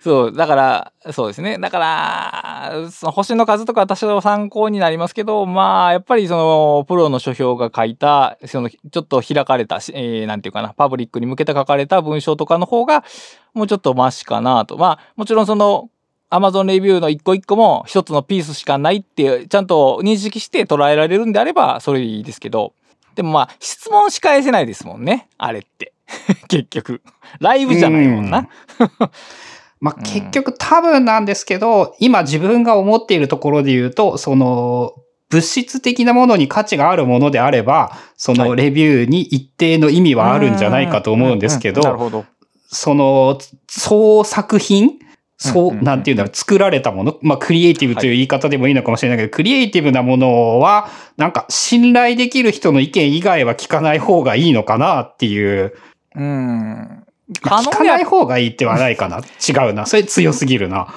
そう、だから、そうですね。だから、その星の数とかは多少参考になりますけど、まあ、やっぱりその、プロの書評が書いた、その、ちょっと開かれた、えーなんていうかな、パブリックに向けて書かれた文章とかの方が、もうちょっとマシかなと。まあ、もちろんその、Amazon レビューの一個一個も一つのピースしかないって、ちゃんと認識して捉えられるんであれば、それでいいですけど、でもまあ、質問し返せないですもんね。あれって。結局。ライブじゃないもんな。まあ、結局多分なんですけど、今自分が思っているところで言うと、その、物質的なものに価値があるものであれば、そのはいレビューに一定の意味はあるんじゃないかと思うんですけど。その、総作品そう、うんうんうんなんていうんだろう、作られたものまあ、クリエイティブという言い方でもいいのかもしれないけど、クリエイティブなものは、なんか、信頼できる人の意見以外は聞かない方がいいのかなっていう。うん。可能であかない方がいいってはないかな。違うな。それ強すぎるな。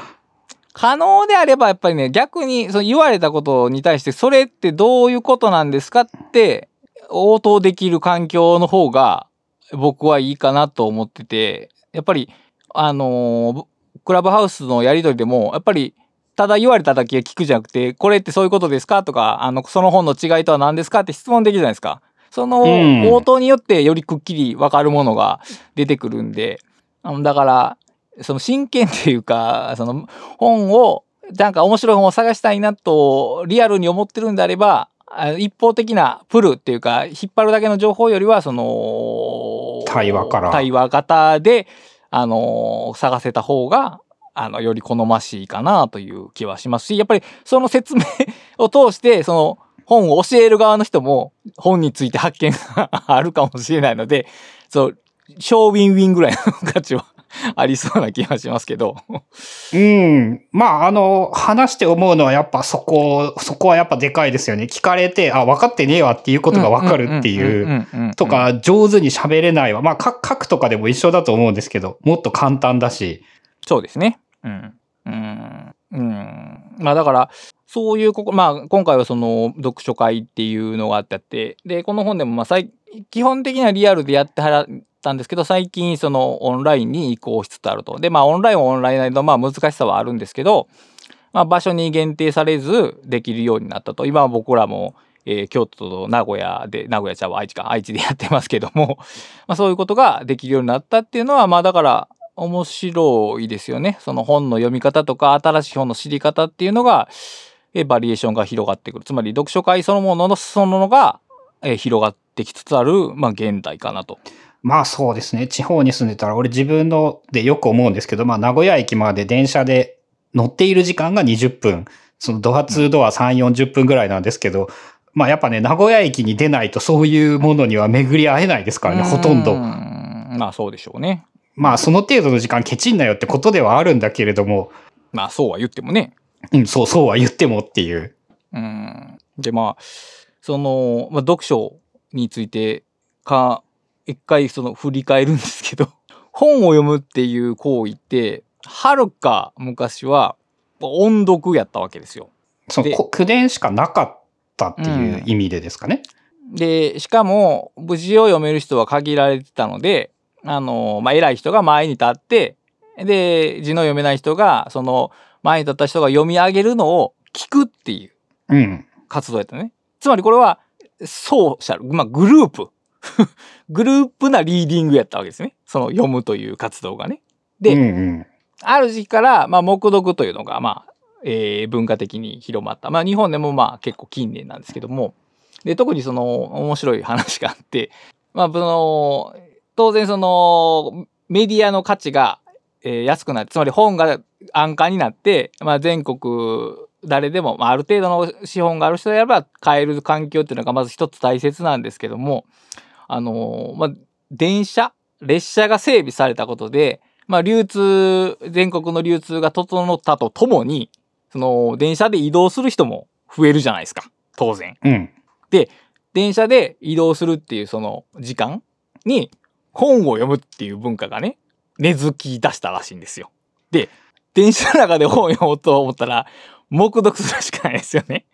可能であればやっぱりね逆にその言われたことに対してそれってどういうことなんですかって応答できる環境の方が僕はいいかなと思っててやっぱりあのークラブハウスのやり取りでもやっぱりただ言われただけ聞くじゃなくてこれってそういうことですかとかあのその本の違いとは何ですかって質問できるじゃないですか。そのうん。応答によってよりくっきり分かるものが出てくるんであのだからその真剣っていうかその本をなんか面白い本を探したいなとリアルに思ってるんであればあ一方的なプルっていうか引っ張るだけの情報よりはその対話から。対話型であの探せた方があのより好ましいかなという気はしますしやっぱりその説明を通してその本を教える側の人も本について発見が あるかもしれないのでそう小ウィンウィンぐらいの価値は ありそうな気がしますけど。うん。まあ、あの、話して思うのはやっぱそこ、そこはやっぱでかいですよね。聞かれて、あ、分かってねえわっていうことが分かるっていう。うと、か、上手に喋れないわ。まあ、か書くとかでも一緒だと思うんですけど、もっと簡単だし。そうですね。うん。うん。うん。まあだから、そういうここ、まあ今回はその読書会っていうのがあってあって、で、この本でもまあ基本的にはリアルでやってはらったんですけど、最近そのオンラインに移行しつつあると。で、まあオンラインはオンラインなりのまあ難しさはあるんですけど、まあ場所に限定されずできるようになったと。今は僕らも、えー京都と名古屋で、名古屋ちゃうわ愛知か、愛知でやってますけども、まあそういうことができるようになったっていうのは、まあだから、面白いですよね。その本の読み方とか新しい本の知り方っていうのが、えバリエーションが広がってくる。つまり読書会そのもののそのものが、え広がってきつつある、まあ現代かなと。まあそうですね。地方に住んでたら、俺自分のでよく思うんですけど、まあ名古屋駅まで電車で乗っている時間が20分。そのドア2ドア3、40分ぐらいなんですけど、まあやっぱね、名古屋駅に出ないとそういうものには巡り合えないですからね、ほとんど。うんまあそうでしょうね。まあその程度の時間ケチんなよってことではあるんだけれども、まあそうは言ってもね。うん、そうそうは言ってもっていう。うん。でまあ、その、まあ、読書についてか、一回その振り返るんですけど、本を読むっていう行為って、はるか昔は音読やったわけですよ。でそのこ口伝しかなかったっていう意味でですかね。で、しかも、字を読める人は限られてたので、あの、まあ、偉い人が前に立って、で、字の読めない人が、その、前に立った人が読み上げるのを聞くっていううん。活動やったね。つまりこれは、ソーシャル、まあ、グループ。グループなリーディングやったわけですね。その読むという活動がね。でうんうん。ある時期から、まあ、黙読というのが、まあ、えー文化的に広まった。まあ、日本でもまあ、結構近年なんですけども。で、特にその、面白い話があって、まあ、その、当然その、メディアの価値が、えー安くなって、つまり本が安価になって、まあ、全国、誰でも、まあ、ある程度の資本がある人であれば買える環境っていうのがまず一つ大切なんですけども、あのーまあ、電車列車が整備されたことで、まあ、流通、全国の流通が整ったとともに、その、電車で移動する人も増えるじゃないですか。当然。うん。電車で移動するっていうその時間に本を読むっていう文化がね、根付き出したらしいんですよ。で、電車の中で本を読もうと思ったら、黙読するしかないですよね。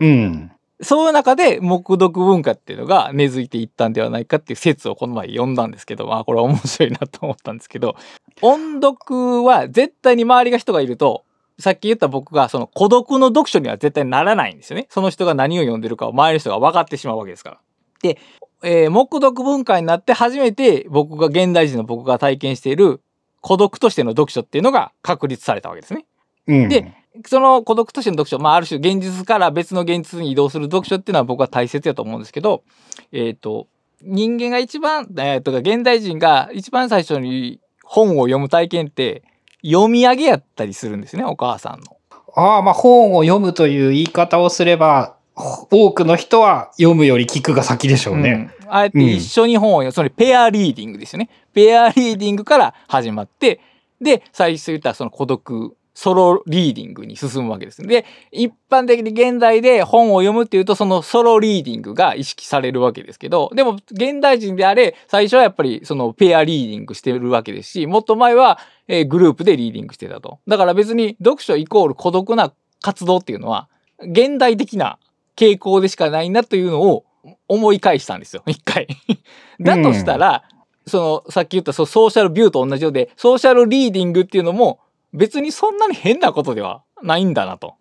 うん。そういう中で黙読文化っていうのが根付いていったんではないかっていう説をこの前読んだんですけど、まあこれは面白いなと思ったんですけど、音読は絶対に周りが人がいると、さっき言った僕がその孤独の読書には絶対ならないんですよね。その人が何を読んでるかを周りの人が分かってしまうわけですから。で、えー黙読文化になって初めて僕が現代人の僕が体験している孤独としての読書っていうのが確立されたわけですね。うん。で、その孤独としての読書、まあ、ある種現実から別の現実に移動する読書っていうのは僕は大切やと思うんですけど、えっ、と、人間が一番、えー、とか現代人が一番最初に本を読む体験って読み上げやったりするんですね、お母さんの。ああ、まあ本を読むという言い方をすれば、多くの人は読むより聞くが先でしょうね。うんあえて一緒に本を読む、それペアリーディングですよね。ペアリーディングから始まって、で、最初言ったその孤独、ソロリーディングに進むわけです。で、一般的に現代で本を読むっていうと、そのソロリーディングが意識されるわけですけど、でも現代人であれ、最初はやっぱりそのペアリーディングしてるわけですし、もっと前は、えグループでリーディングしてたと。だから別に読書イコール孤独な活動っていうのは、現代的な傾向でしかないなというのを思い返したんですよ、一回。だとしたら、その、さっき言ったそのソーシャルビューと同じようで、ソーシャルリーディングっていうのも、別にそんなに変なことではないんだなと。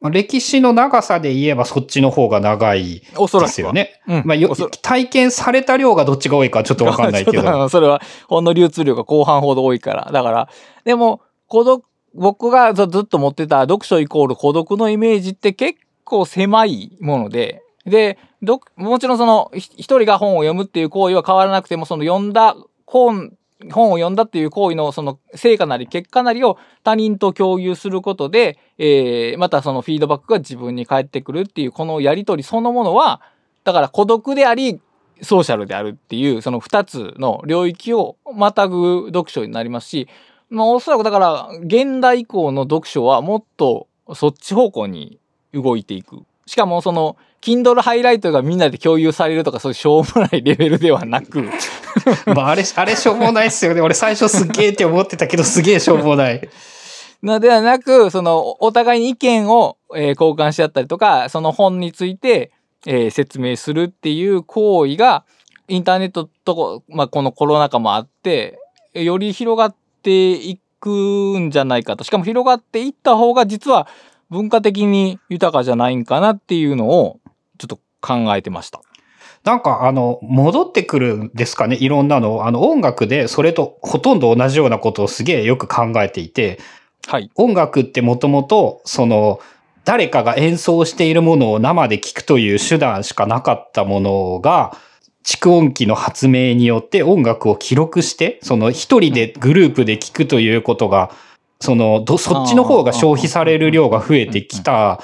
まあ歴史の長さで言えばそっちの方が長い。ですよね。うん。まあ、体験された量がどっちが多いかちょっとわかんないけど。とそれは、ほんの流通量が後半ほど多いから。だから、でも、孤独、僕がずずっと持ってた読書イコール孤独のイメージって結構狭いもので、で、どもちろんその、ひ一人が本を読むっていう行為は変わらなくても、その読んだ本、本を読んだっていう行為のその成果なり結果なりを他人と共有することで、えーまたそのフィードバックが自分に返ってくるっていうこのやりとりそのものは、だから孤独であり、ソーシャルであるっていうその2つの領域をまたぐ読書になりますし、まあ、おそらくだから現代以降の読書はもっとそっち方向に動いていく。しかもその Kindle ハイライトがみんなで共有されるとかそういうしょうもないレベルではなく まあ、あれ、あれしょうもないっすよね。俺最初すっげえって思ってたけど、すげえしょうもない。のではなくそのお互いに意見を、えー交換し合ったりとかその本について、えー説明するっていう行為がインターネットとこ、まあ、このコロナ禍もあってより広がっていくんじゃないかとしかも広がっていった方が実は文化的に豊かじゃないんかなっていうのをちょっと考えてました。なんか、あの、戻ってくるんですかね、いろんなの。あの、音楽でそれとほとんど同じようなことをすげえよく考えていて、はい。音楽ってもともと、その、誰かが演奏しているものを生で聞くという手段しかなかったものが、蓄音機の発明によって音楽を記録して、その一人でグループで聞くということが、その、どそっちの方が消費される量が増えてきた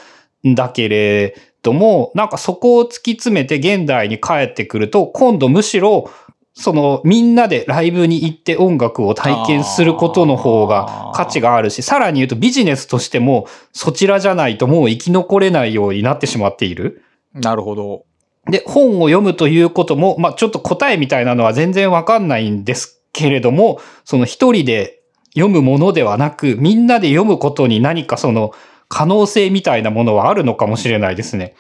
んだけれども、なんかそこを突き詰めて現代に帰ってくると、今度むしろ、そのみんなでライブに行って音楽を体験することの方が価値があるし、さらに言うとビジネスとしてもそちらじゃないともう生き残れないようになってしまっている。なるほど。で、本を読むということも、まあちょっと答えみたいなのは全然わかんないんですけれども、その一人で読むものではなく、みんなで読むことに何かその可能性みたいなものはあるのかもしれないですね。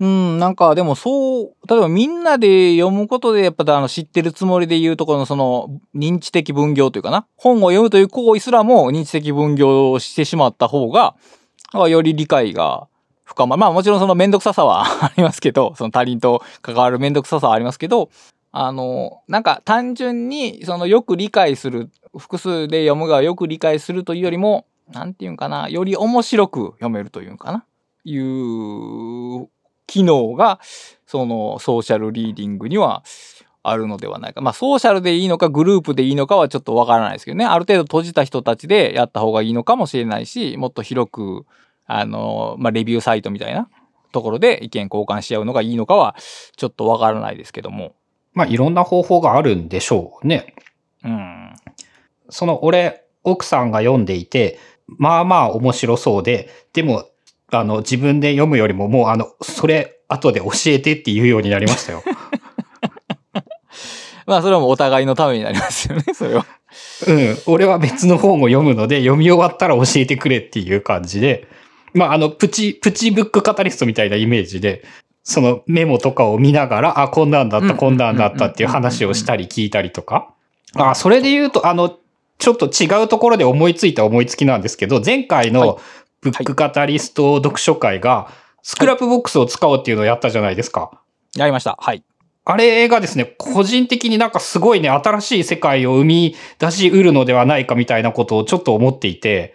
うん、なんかでもそう、例えばみんなで読むことでやっぱあの知ってるつもりで言うところのその認知的分業というかな、本を読むという行為すらも認知的分業をしてしまった方が、より理解が深まる。まあもちろんそのめんどくささは ありますけど、その他人と関わるめんどくささはありますけど、あの、なんか単純にそのよく理解する、複数で読むがよく理解するというよりも、なんていうんかな、より面白く読めるというんかな、いう機能が、そのソーシャルリーディングにはあるのではないか。まあソーシャルでいいのかグループでいいのかはちょっとわからないですけどね。ある程度閉じた人たちでやった方がいいのかもしれないし、もっと広く、あの、まあレビューサイトみたいなところで意見交換し合うのがいいのかはちょっとわからないですけども。まあいろんな方法があるんでしょうね。うん。その俺、奥さんが読んでいて、まあまあ面白そうで、でも、あの、自分で読むよりももうあの、それ後で教えてって言うようになりましたよ。まあそれはもうお互いのためになりますよね、それは。うん。俺は別の本を読むので、読み終わったら教えてくれっていう感じで、まああの、プチ、プチブックカタリストみたいなイメージで、そのメモとかを見ながら、あ、こんなんだった、うんこんなんだったっていう話をしたり聞いたりとか。あ、それで言うと、あの、ちょっと違うところで思いついた思いつきなんですけど、前回はいのブックカタリスト読書会が、 Scrapbox を使おうっていうのをやったじゃないですか。やりました。はい。あれがですね、個人的になんかすごいね、新しい世界を生み出し得るのではないかみたいなことをちょっと思っていて、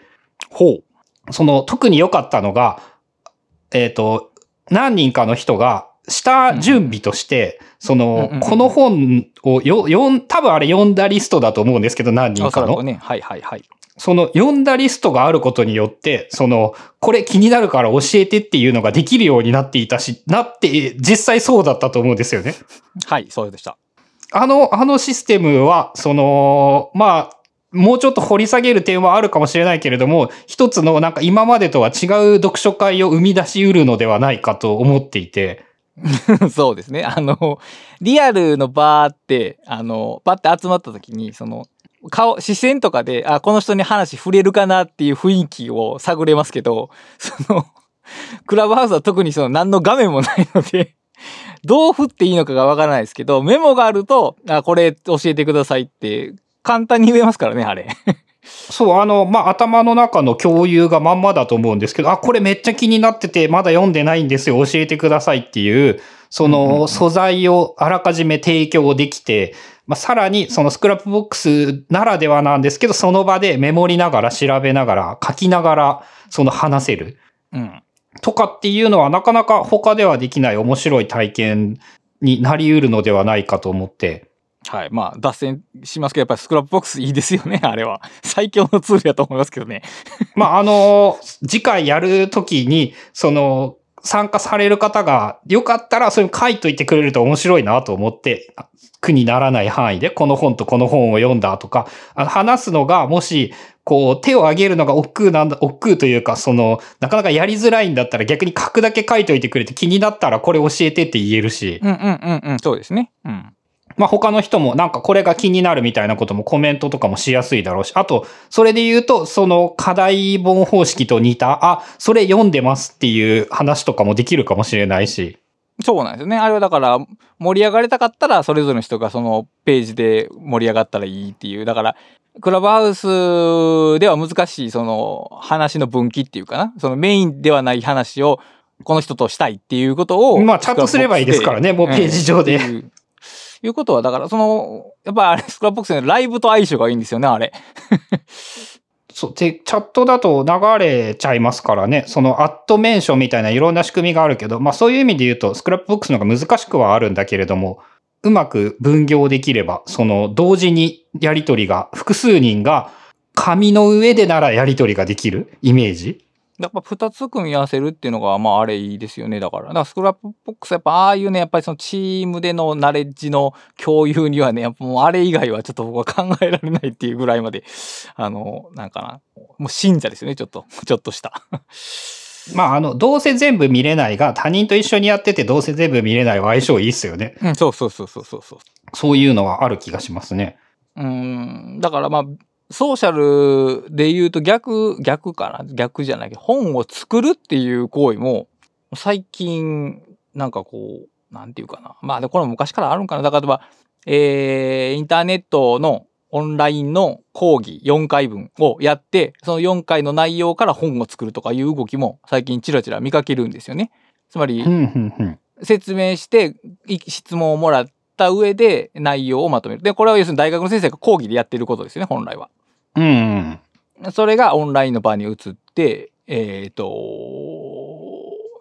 ほう。その特に良かったのが、えっ、と、何人かの人が、した準備として、その、この本をよ、読ん、多分あれ読んだリストだと思うんですけど、何人かの。ね。はいはいはい。その読んだリストがあることによって、その、これ気になるから教えてっていうのができるようになっていたし、なって、実際そうだったと思うんですよね。はい、そうでした。あの、あのシステムは、その、まあ、もうちょっと掘り下げる点はあるかもしれないけれども、一つのなんか今までとは違う読書会を生み出し得るのではないかと思っていて、そうですね。あの、リアルの場って、あの、バって集まった時に、その、顔、視線とかで、あ、この人に話触れるかなっていう雰囲気を探れますけど、その、クラブハウスは特にその何の画面もないので、どう振っていいのかがわからないですけど、メモがあると、あ、これ教えてくださいって、簡単に言えますからね、あれ。そう、あの、まあ、頭の中の共有がまんまだと思うんですけど、あ、これめっちゃ気になってて、まだ読んでないんですよ、教えてくださいっていう、その素材をあらかじめ提供できて、まあ、さらにその Scrapbox ならではなんですけど、その場でメモりながら調べながら書きながら、その話せる。うん。とかっていうのはなかなか他ではできない面白い体験になり得るのではないかと思って。はい。まあ、脱線しますけど、やっぱり Scrapbox いいですよね、あれは。最強のツールやと思いますけどね。まあ、あの、次回やるときに、その、参加される方が、よかったらそれ書いといてくれると面白いなと思って、苦にならない範囲で、この本とこの本を読んだとか、話すのが、もし、こう、手を挙げるのが億劫なんだ、億劫というか、その、なかなかやりづらいんだったら逆に書くだけ書いといてくれて気になったらこれ教えてって言えるし、うんうんうんうん、そうですね。うん。まあ他の人もなんかこれが気になるみたいなこともコメントとかもしやすいだろうし、あと、それで言うと、その課題本方式と似た、あ、それ読んでますっていう話とかもできるかもしれないし、そうなんですよね。あれはだから、盛り上がりたかったら、それぞれの人がそのページで盛り上がったらいいっていう。だから、クラブハウスでは難しい、その話の分岐っていうかな。そのメインではない話を、この人としたいっていうことを。まあチャットすればいいですからね、もうページ上で。っていうことは、だから、その、やっぱりあれ、 Scrapbox のライブと相性がいいんですよね、あれ。そう、で、チャットだと流れちゃいますからね、そのアットメンションみたいないろんな仕組みがあるけど、まあそういう意味で言うと、 Scrapbox の方が難しくはあるんだけれども、うまく分業できれば、その同時にやりとりが、複数人が紙の上でならやりとりができるイメージやっぱ二つ組み合わせるっていうのが、まああれいいですよね。だから。だからスクラップボックスやっぱああいうね、やっぱりそのチームでのナレッジの共有にはね、やっぱもうあれ以外はちょっと僕は考えられないっていうぐらいまで、あの、なんかな。もう信者ですよね、ちょっと。ちょっとした。まあ、あの、どうせ全部見れないが、他人と一緒にやっててどうせ全部見れないは相性いいっすよね。うん、そうそうそうそうそうそう。そういうのはある気がしますね。うん、だからまあ、ソーシャルで言うと逆、逆かな？逆じゃないけど、本を作るっていう行為も、最近、なんかこう、なんていうかな？まあ、でこれも昔からあるんかな？だから例えば、えー、インターネットのオンラインの講義4回分をやって、その4回の内容から本を作るとかいう動きも最近ちらちら見かけるんですよね。つまり。説明してい質問をもらった上で内容をまとめる。で、これは要するに大学の先生が講義でやってることですよね、本来は。うん、うん。それがオンラインの場に移って、えっ、と、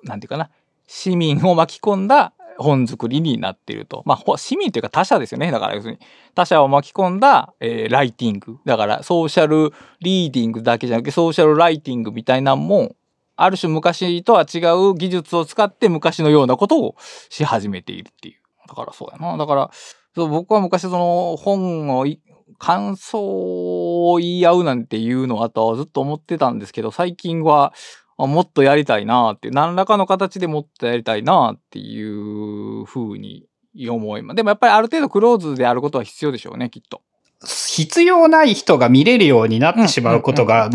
なんていうかな、市民を巻き込んだ本作りになっていると。まあ、ほ市民というか他者ですよね。だから要するに他者を巻き込んだ、えーライティング。だからソーシャルリーディングだけじゃなくてソーシャルライティングみたいなんも、ある種昔とは違う技術を使って昔のようなことをし始めているっていう。だからそうやな。だから、そう僕は昔その本をい感想を言い合うなんていうのはとはずっと思ってたんですけど、最近はあもっとやりたいなって、何らかの形でもっとやりたいなっていうふうに思います。でもやっぱりある程度クローズであることは必要でしょうね、きっと。必要ない人が見れるようになってしまうことが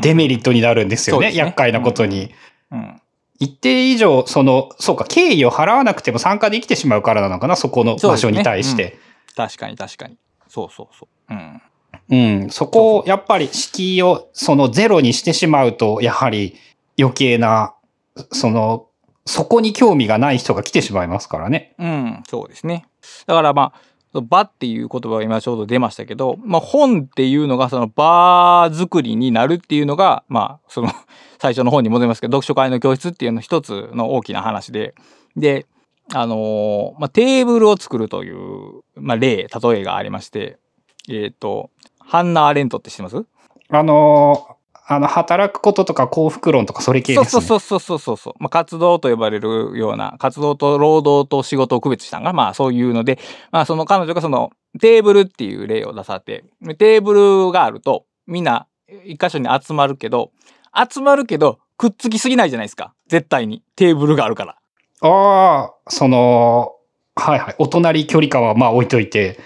デメリットになるんですよね厄介なことに。うん。一定以上、その、そうか、敬意を払わなくても参加できてしまうからなのかな、そこの場所に対して。確かに確かに。そうそうそう。うん。うん、そこを、やっぱり敷居を、そのゼロにしてしまうと、やはり余計な、その、そこに興味がない人が来てしまいますからね。うん、そうですね。だからまあ、場っていう言葉が今ちょうど出ましたけど、まあ本っていうのがその場作りになるっていうのが、まあその 最初の本に戻りますけど、読書会の教室っていうの一つの大きな話で、で、あのーまあテーブルを作るという、まあ例、例えがありまして、えっ、と、ハンナ・アレントって知ってます？あのーあの、働くこととか幸福論とかそれ系ですね。そうそうそうそうそう。まあ、活動と呼ばれるような、活動と労働と仕事を区別したんが、まあそういうので、まあその彼女がそのテーブルっていう例を出されて、テーブルがあるとみんな一箇所に集まるけど、集まるけどくっつきすぎないじゃないですか。絶対に。テーブルがあるから。ああ、その、はいはい。お隣距離感はまあ置いといて。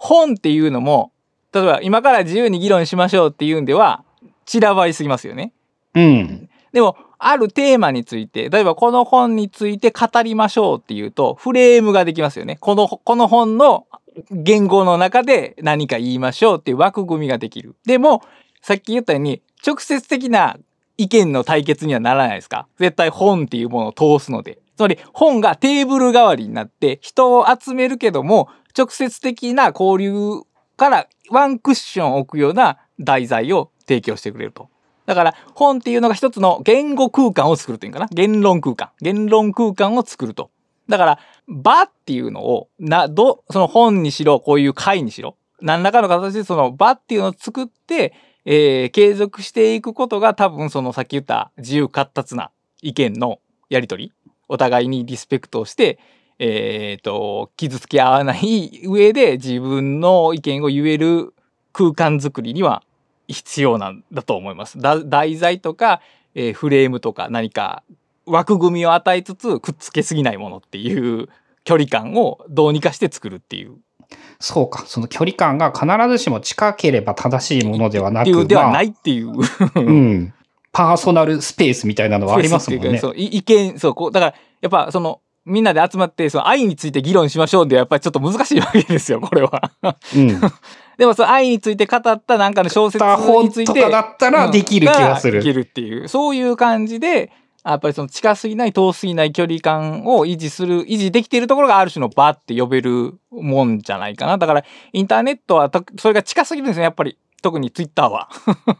本っていうのも、例えば今から自由に議論しましょうっていうんでは、散らばりすぎますよね。うん。でも、あるテーマについて、例えばこの本について語りましょうっていうと、フレームができますよね。この、この本の言語の中で何か言いましょうっていう枠組みができる。でも、さっき言ったように、直接的な意見の対決にはならないですか？絶対本っていうものを通すので。つまり本がテーブル代わりになって人を集めるけども直接的な交流からワンクッション置くような題材を提供してくれると。だから本っていうのが一つの言語空間を作るというかな言論空間言論空間を作ると。だから場っていうのをなどその本にしろこういう会にしろ何らかの形でその場っていうのを作って、えー継続していくことが多分そのさっき言った自由闊達な意見のやり取りお互いにリスペクトをしてえー、と傷つけ合わない上で自分の意見を言える空間づくりには必要なんだと思います。だ題材とか、えーフレームとか何か枠組みを与えつつくっつけすぎないものっていう距離感をどうにかして作るっていうそうか。その距離感が必ずしも近ければ正しいものではなく、ではまあないっていう。うん。パーソナルスペースみたいなのはありますもんね。そうい意見そうこうだからやっぱそのみんなで集まってその愛について議論しましょうでやっぱりちょっと難しいわけですよこれは。うん。でもその愛について語ったなんかの小説本についてとかだったらできる気がする。できるっていうそういう感じでやっぱりその近すぎない遠すぎない距離感を維持する維持できているところがある種の場って呼べるもんじゃないかなだからインターネットはとそれが近すぎるんですねやっぱり特にツイッターは。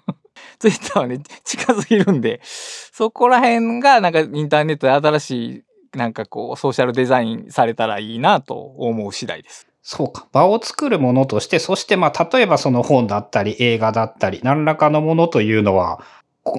ツイッターはね近すぎるんでそこら辺がなんかインターネットで新しいなんかこうソーシャルデザインされたらいいなと思う次第です。そうか。場を作るものとして、そしてまあ、例えばその本だったり映画だったり、何らかのものというのは、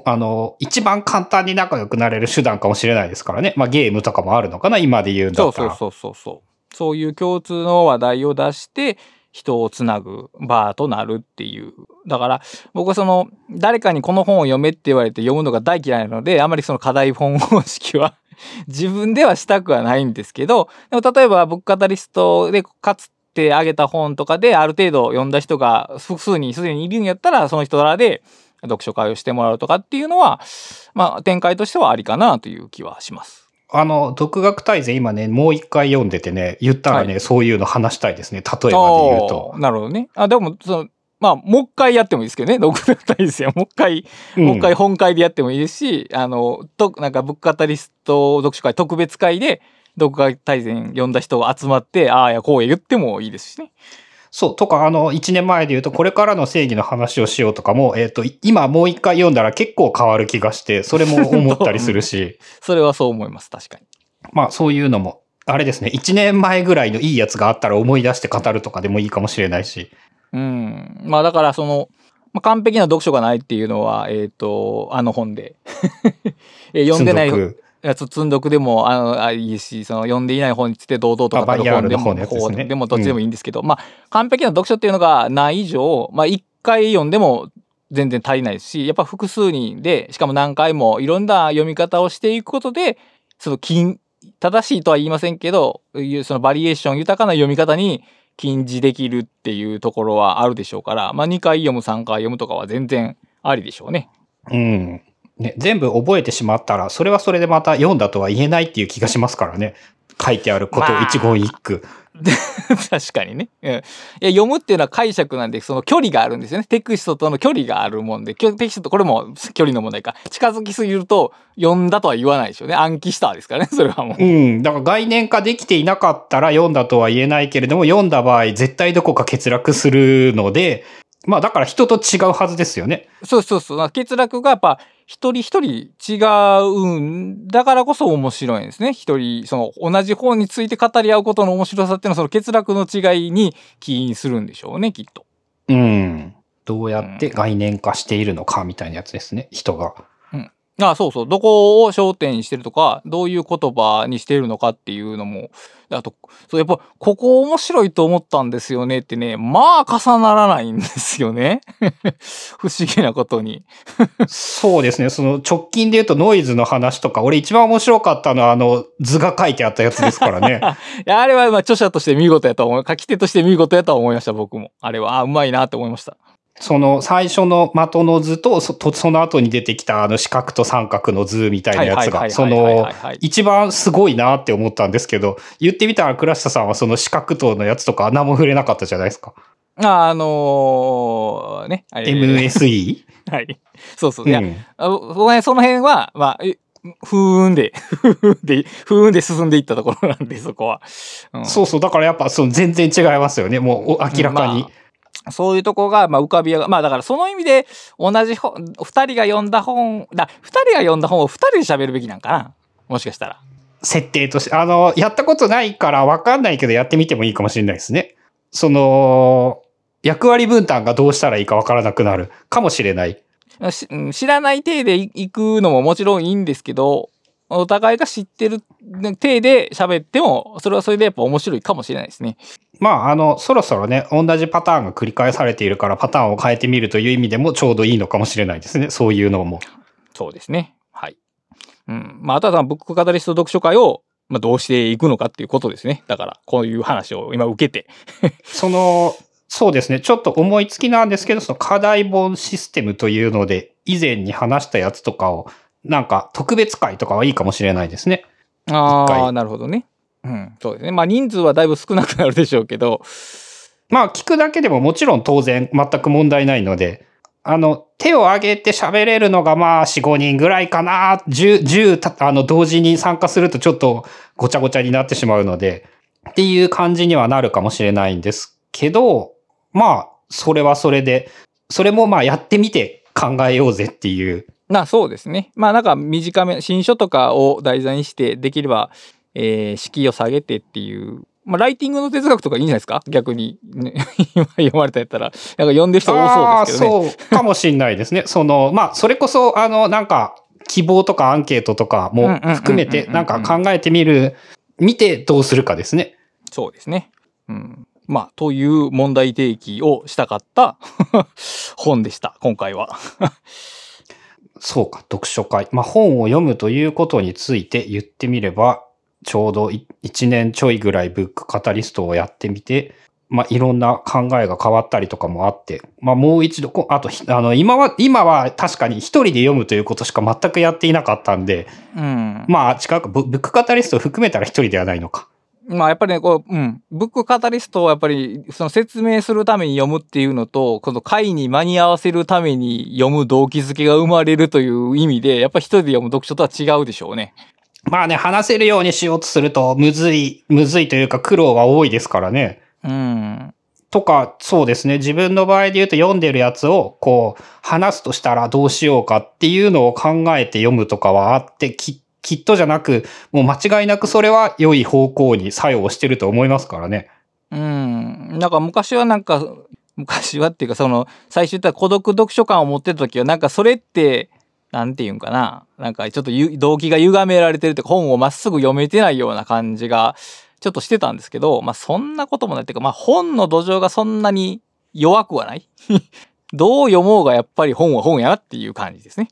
あの、一番簡単に仲良くなれる手段かもしれないですからね。まあゲームとかもあるのかな今で言うんだったら。そうそうそうそうそう。そういう共通の話題を出して、人をつなぐバーとなるっていう。だから、僕はその、誰かにこの本を読めって言われて読むのが大嫌いなので、あまりその課題本方式は 自分ではしたくはないんですけど、でも例えばブックカタリストでかつてあげた本とかである程度読んだ人が複数にすでにいるんやったら、その人らで読書会をしてもらうとかっていうのは、まあ展開としてはありかなという気はします。あの、独学大全今ね、もう一回読んでてね、言ったらね、はそういうの話したいですね。例えばで言うとなるほどね。あ、でも、その、まあ、もう一回やってもいいですけどね。独学大ですよ。もう一回、もう一回本会でやってもいいですし、あの、と、なんか、ブックカタリスト読書会特別会で、独学大全読んだ人が集まって、ああやこうや言ってもいいですしね。そう、とか、あの、一年前で言うと、これからの正義の話をしようとかも、えっ、と、今もう一回読んだら結構変わる気がして、それも思ったりするし、それはそう思います。確かに。まあそういうのも、あれですね、一年前ぐらいのいいやつがあったら思い出して語るとかでもいいかもしれないし。うん。まあ、だから、その、まあ、完璧な読書がないっていうのは、えっ、と、あの本で。え読んでないやつ積んどくでもあのあいいしその読んでいない本について堂々と語る本でもこうでもどっちでもいいんですけど、まあ完璧な読書っていうのがない以上まあ一回読んでも全然足りないですしやっぱ複数人でしかも何回もいろんな読み方をしていくことでその金正しいとは言いませんけどいうそのバリエーション豊かな読み方に禁じできるっていうところはあるでしょうから、まあ、2回読む3回読むとかは全然ありでしょうね。うん。ね、全部覚えてしまったら、それはそれでまた読んだとは言えないっていう気がしますからね。書いてあることまあ一言一句。確かにね、うん、いや読むっていうのは解釈なんでその距離があるんですよね。テクストとの距離があるもんで。テキストとこれも距離の問題か。近づきすぎると読んだとは言わないでしょうね。暗記したですからね それはもう。うん。だから概念化できていなかったら読んだとは言えないけれども、読んだ場合絶対どこか欠落するので、まあだから人と違うはずですよね。そうそうそう欠落がやっぱ一人一人違うんだからこそ面白いんですね一人その同じ本について語り合うことの面白さっていうのはその欠落の違いに起因するんでしょうねきっと。うん。どうやって概念化しているのかみたいなやつですね。人が。あそうそう。どこを焦点にしてるとか、どういう言葉にしているのかっていうのも、あと、そう、やっぱ、ここ面白いと思ったんですよねってね、まあ重ならないんですよね。不思議なことに。そうですね。その直近で言うとノイズの話とか、俺一番面白かったのはあの図が書いてあったやつですからね。いやあれはまあ著者として見事やと思う。書き手として見事やとは思いました、僕も。あれは、あうまいなって思いました。その最初の的の図と、その後に出てきたあの四角と三角の図みたいなやつが、その一番すごいなって思ったんですけど、言ってみたら倉下さんはその四角とのやつとか何も触れなかったじゃないですか。あ、あのーね。MSE? はい。そうそう。うんその辺は、まあ、えふーんで、ふーんで、ふーんで進んでいったところなんで、そこは。うんそうそう。だからやっぱその全然違いますよね。もうお明らかに。まあそういうとこが、まあ、浮かび上がまあだからその意味で同じ本二人が読んだ本だ二人が読んだ本を二人で喋るべきなんかなもしかしたら。設定として、あの、やったことないからわかんないけどやってみてもいいかもしれないですね。その、役割分担がどうしたらいいかわからなくなるかもしれない。知らない体でい行くのももちろんいいんですけどお互いが知ってる体で喋ってもそれはそれでやっぱ面白いかもしれないですね。まあ、あの、そろそろね、同じパターンが繰り返されているから、パターンを変えてみるという意味でもちょうどいいのかもしれないですね。そういうのも。そうですね。はい。うん。まあ、あとはブックカタリスト読書会を、まあ、どうしていくのかっていうことですね。だから、こういう話を今受けて。その、そうですね。ちょっと思いつきなんですけど、その課題本システムというので、以前に話したやつとかを、なんか特別会とかはいいかもしれないですね。ああ、なるほどね。うん。そうですね。まあ、人数はだいぶ少なくなるでしょうけど、まあ、聞くだけでももちろん当然全く問題ないので、あの、手を挙げて喋れるのがまあ4、5人ぐらいかな。10、10た、あの、同時に参加するとちょっとごちゃごちゃになってしまうので、っていう感じにはなるかもしれないんですけど、まあ、それはそれで、それもまあやってみて考えようぜっていう。な、そうですね。まあ、なんか短め、新書とかを題材にして、できれば、えー敷居を下げてっていうまあ、ライティングの哲学とかいいんじゃないですか？逆に、ね。今読まれたやったら。なんか読んでる人多そうですけどね。そうかもしんないですね。その、まあ、それこそ、あの、なんか、希望とかアンケートとかも含めて、なんか考えてみる、見てどうするかですね。そうですね。うん。まあ、という問題提起をしたかった 本でした、今回は。そうか、読書会。まあ、本を読むということについて言ってみれば、ちょうど1年ちょいぐらいブックカタリストをやってみて、まあ、いろんな考えが変わったりとかもあって、まあ、もう一度、あと、あの、今は、今は確かに一人で読むということしか全くやっていなかったんで、うん。まあ、近く、ブックカタリストを含めたら一人ではないのか。まあやっぱりね、こう、うん。ブックカタリストをやっぱり、その説明するために読むっていうのと、この回に間に合わせるために読む動機づけが生まれるという意味で、やっぱ一人で読む読書とは違うでしょうね。まあね、話せるようにしようとすると、むずい、むずいというか苦労が多いですからね。うん。とか、そうですね。自分の場合で言うと読んでるやつを、こう、話すとしたらどうしようかっていうのを考えて読むとかはあって、ききっとじゃなく、もう間違いなくそれは良い方向に作用してると思いますからね。うん。なんか昔はなんか、昔はっていうかその、最初言った孤独読書感を持ってた時はなんかそれって、なんて言うんかな。なんかちょっと動機が歪められてるって本をまっすぐ読めてないような感じがちょっとしてたんですけど、まあそんなこともないっていうか、まあ本の土壌がそんなに弱くはない どう読もうがやっぱり本は本やなっていう感じですね。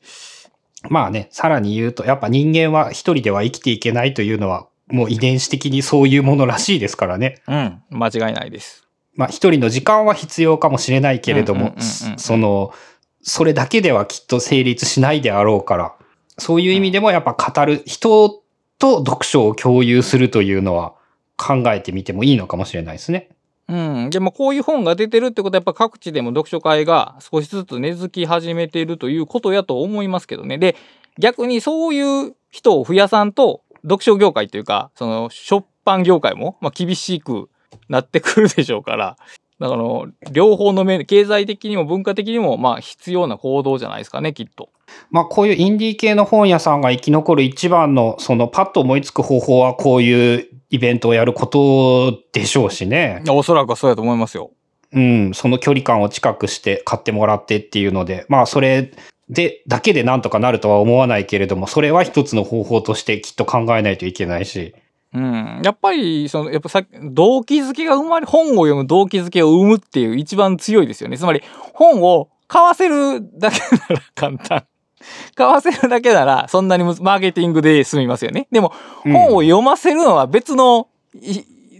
まあね、さらに言うと、やっぱ人間は一人では生きていけないというのは、もう遺伝子的にそういうものらしいですからね。うん、間違いないです。まあ一人の時間は必要かもしれないけれども、その、それだけではきっと成立しないであろうから、そういう意味でもやっぱ語る、人と読書を共有するというのは考えてみてもいいのかもしれないですね。うん。でもこういう本が出てるってことはやっぱ各地でも読書会が少しずつ根付き始めているということやと思いますけどね。で、逆にそういう人を増やさんと読書業界というか、その出版業界も、まあ、厳しくなってくるでしょうから、だから両方の面、経済的にも文化的にもまあ必要な行動じゃないですかね、きっと。まあこういうインディー系の本屋さんが生き残る一番のそのパッと思いつく方法はこういうイベントをやることでしょうしね。おそらくそうやと思いますよ。うん、その距離感を近くして買ってもらってっていうので、まあそれで、だけでなんとかなるとは思わないけれども、それは一つの方法としてきっと考えないといけないし。うん。やっぱり、その、やっぱさ動機づけが生まれ、本を読む動機づけを生むっていう一番強いですよね。つまり、本を買わせるだけなら簡単。買わせるだけなら、そんなにマーケティングで済みますよね。でも、本を読ませるのは別の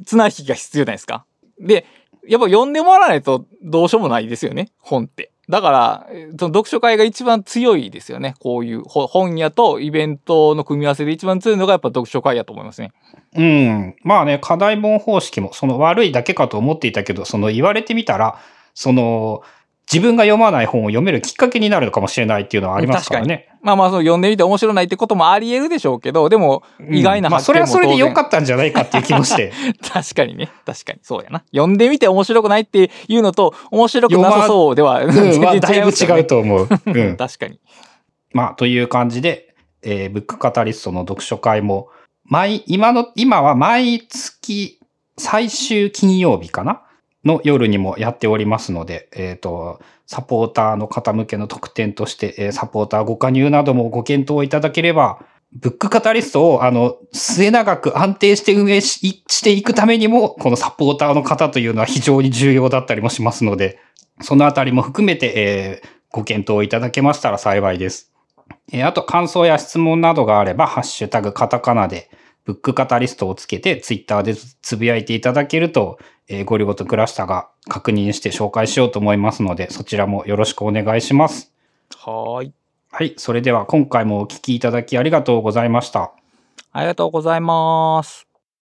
綱引きが必要じゃないですか。で、やっぱ読んでもらわないとどうしようもないですよね、本って。だから、その読書会が一番強いですよね。こういう本屋とイベントの組み合わせで一番強いのがやっぱ読書会やと思いますね。うん。まあね、課題本方式もその悪いだけかと思っていたけど、その言われてみたら、その、自分が読まない本を読めるきっかけになるのかもしれないっていうのはありますからね。まあまあ、その読んでみて面白ないってこともあり得るでしょうけど、でも、意外な発見も、うん、まあ、それはそれで良かったんじゃないかっていう気もして。確かにね。確かに。そうやな。読んでみて面白くないっていうのと、面白くなさそうでは、うん、全然違う、だいぶ違うと思う。うん。確かに。まあ、という感じで、えー、ブックカタリストの読書会も、毎、今の、今は毎月最終金曜日かな？の夜にもやっておりますので、えっ、ー、と、サポーターの方向けの特典として、えー、サポーターご加入などもご検討いただければ、ブックカタリストを、あの、末永く安定して運営ししていくためにも、このサポーターの方というのは非常に重要だったりもしますので、そのあたりも含めて、えー、ご検討いただけましたら幸いです。えー、あと、感想や質問などがあれば、ハッシュタグカタカナで、ブックカタリストをつけて、ツイッターでつぶやいていただけると、えー、ゴリゴとクラスタが確認して紹介しようと思いますので、そちらもよろしくお願いします。はい。はい。それでは今回もお聞きいただきありがとうございました。ありがとうございます。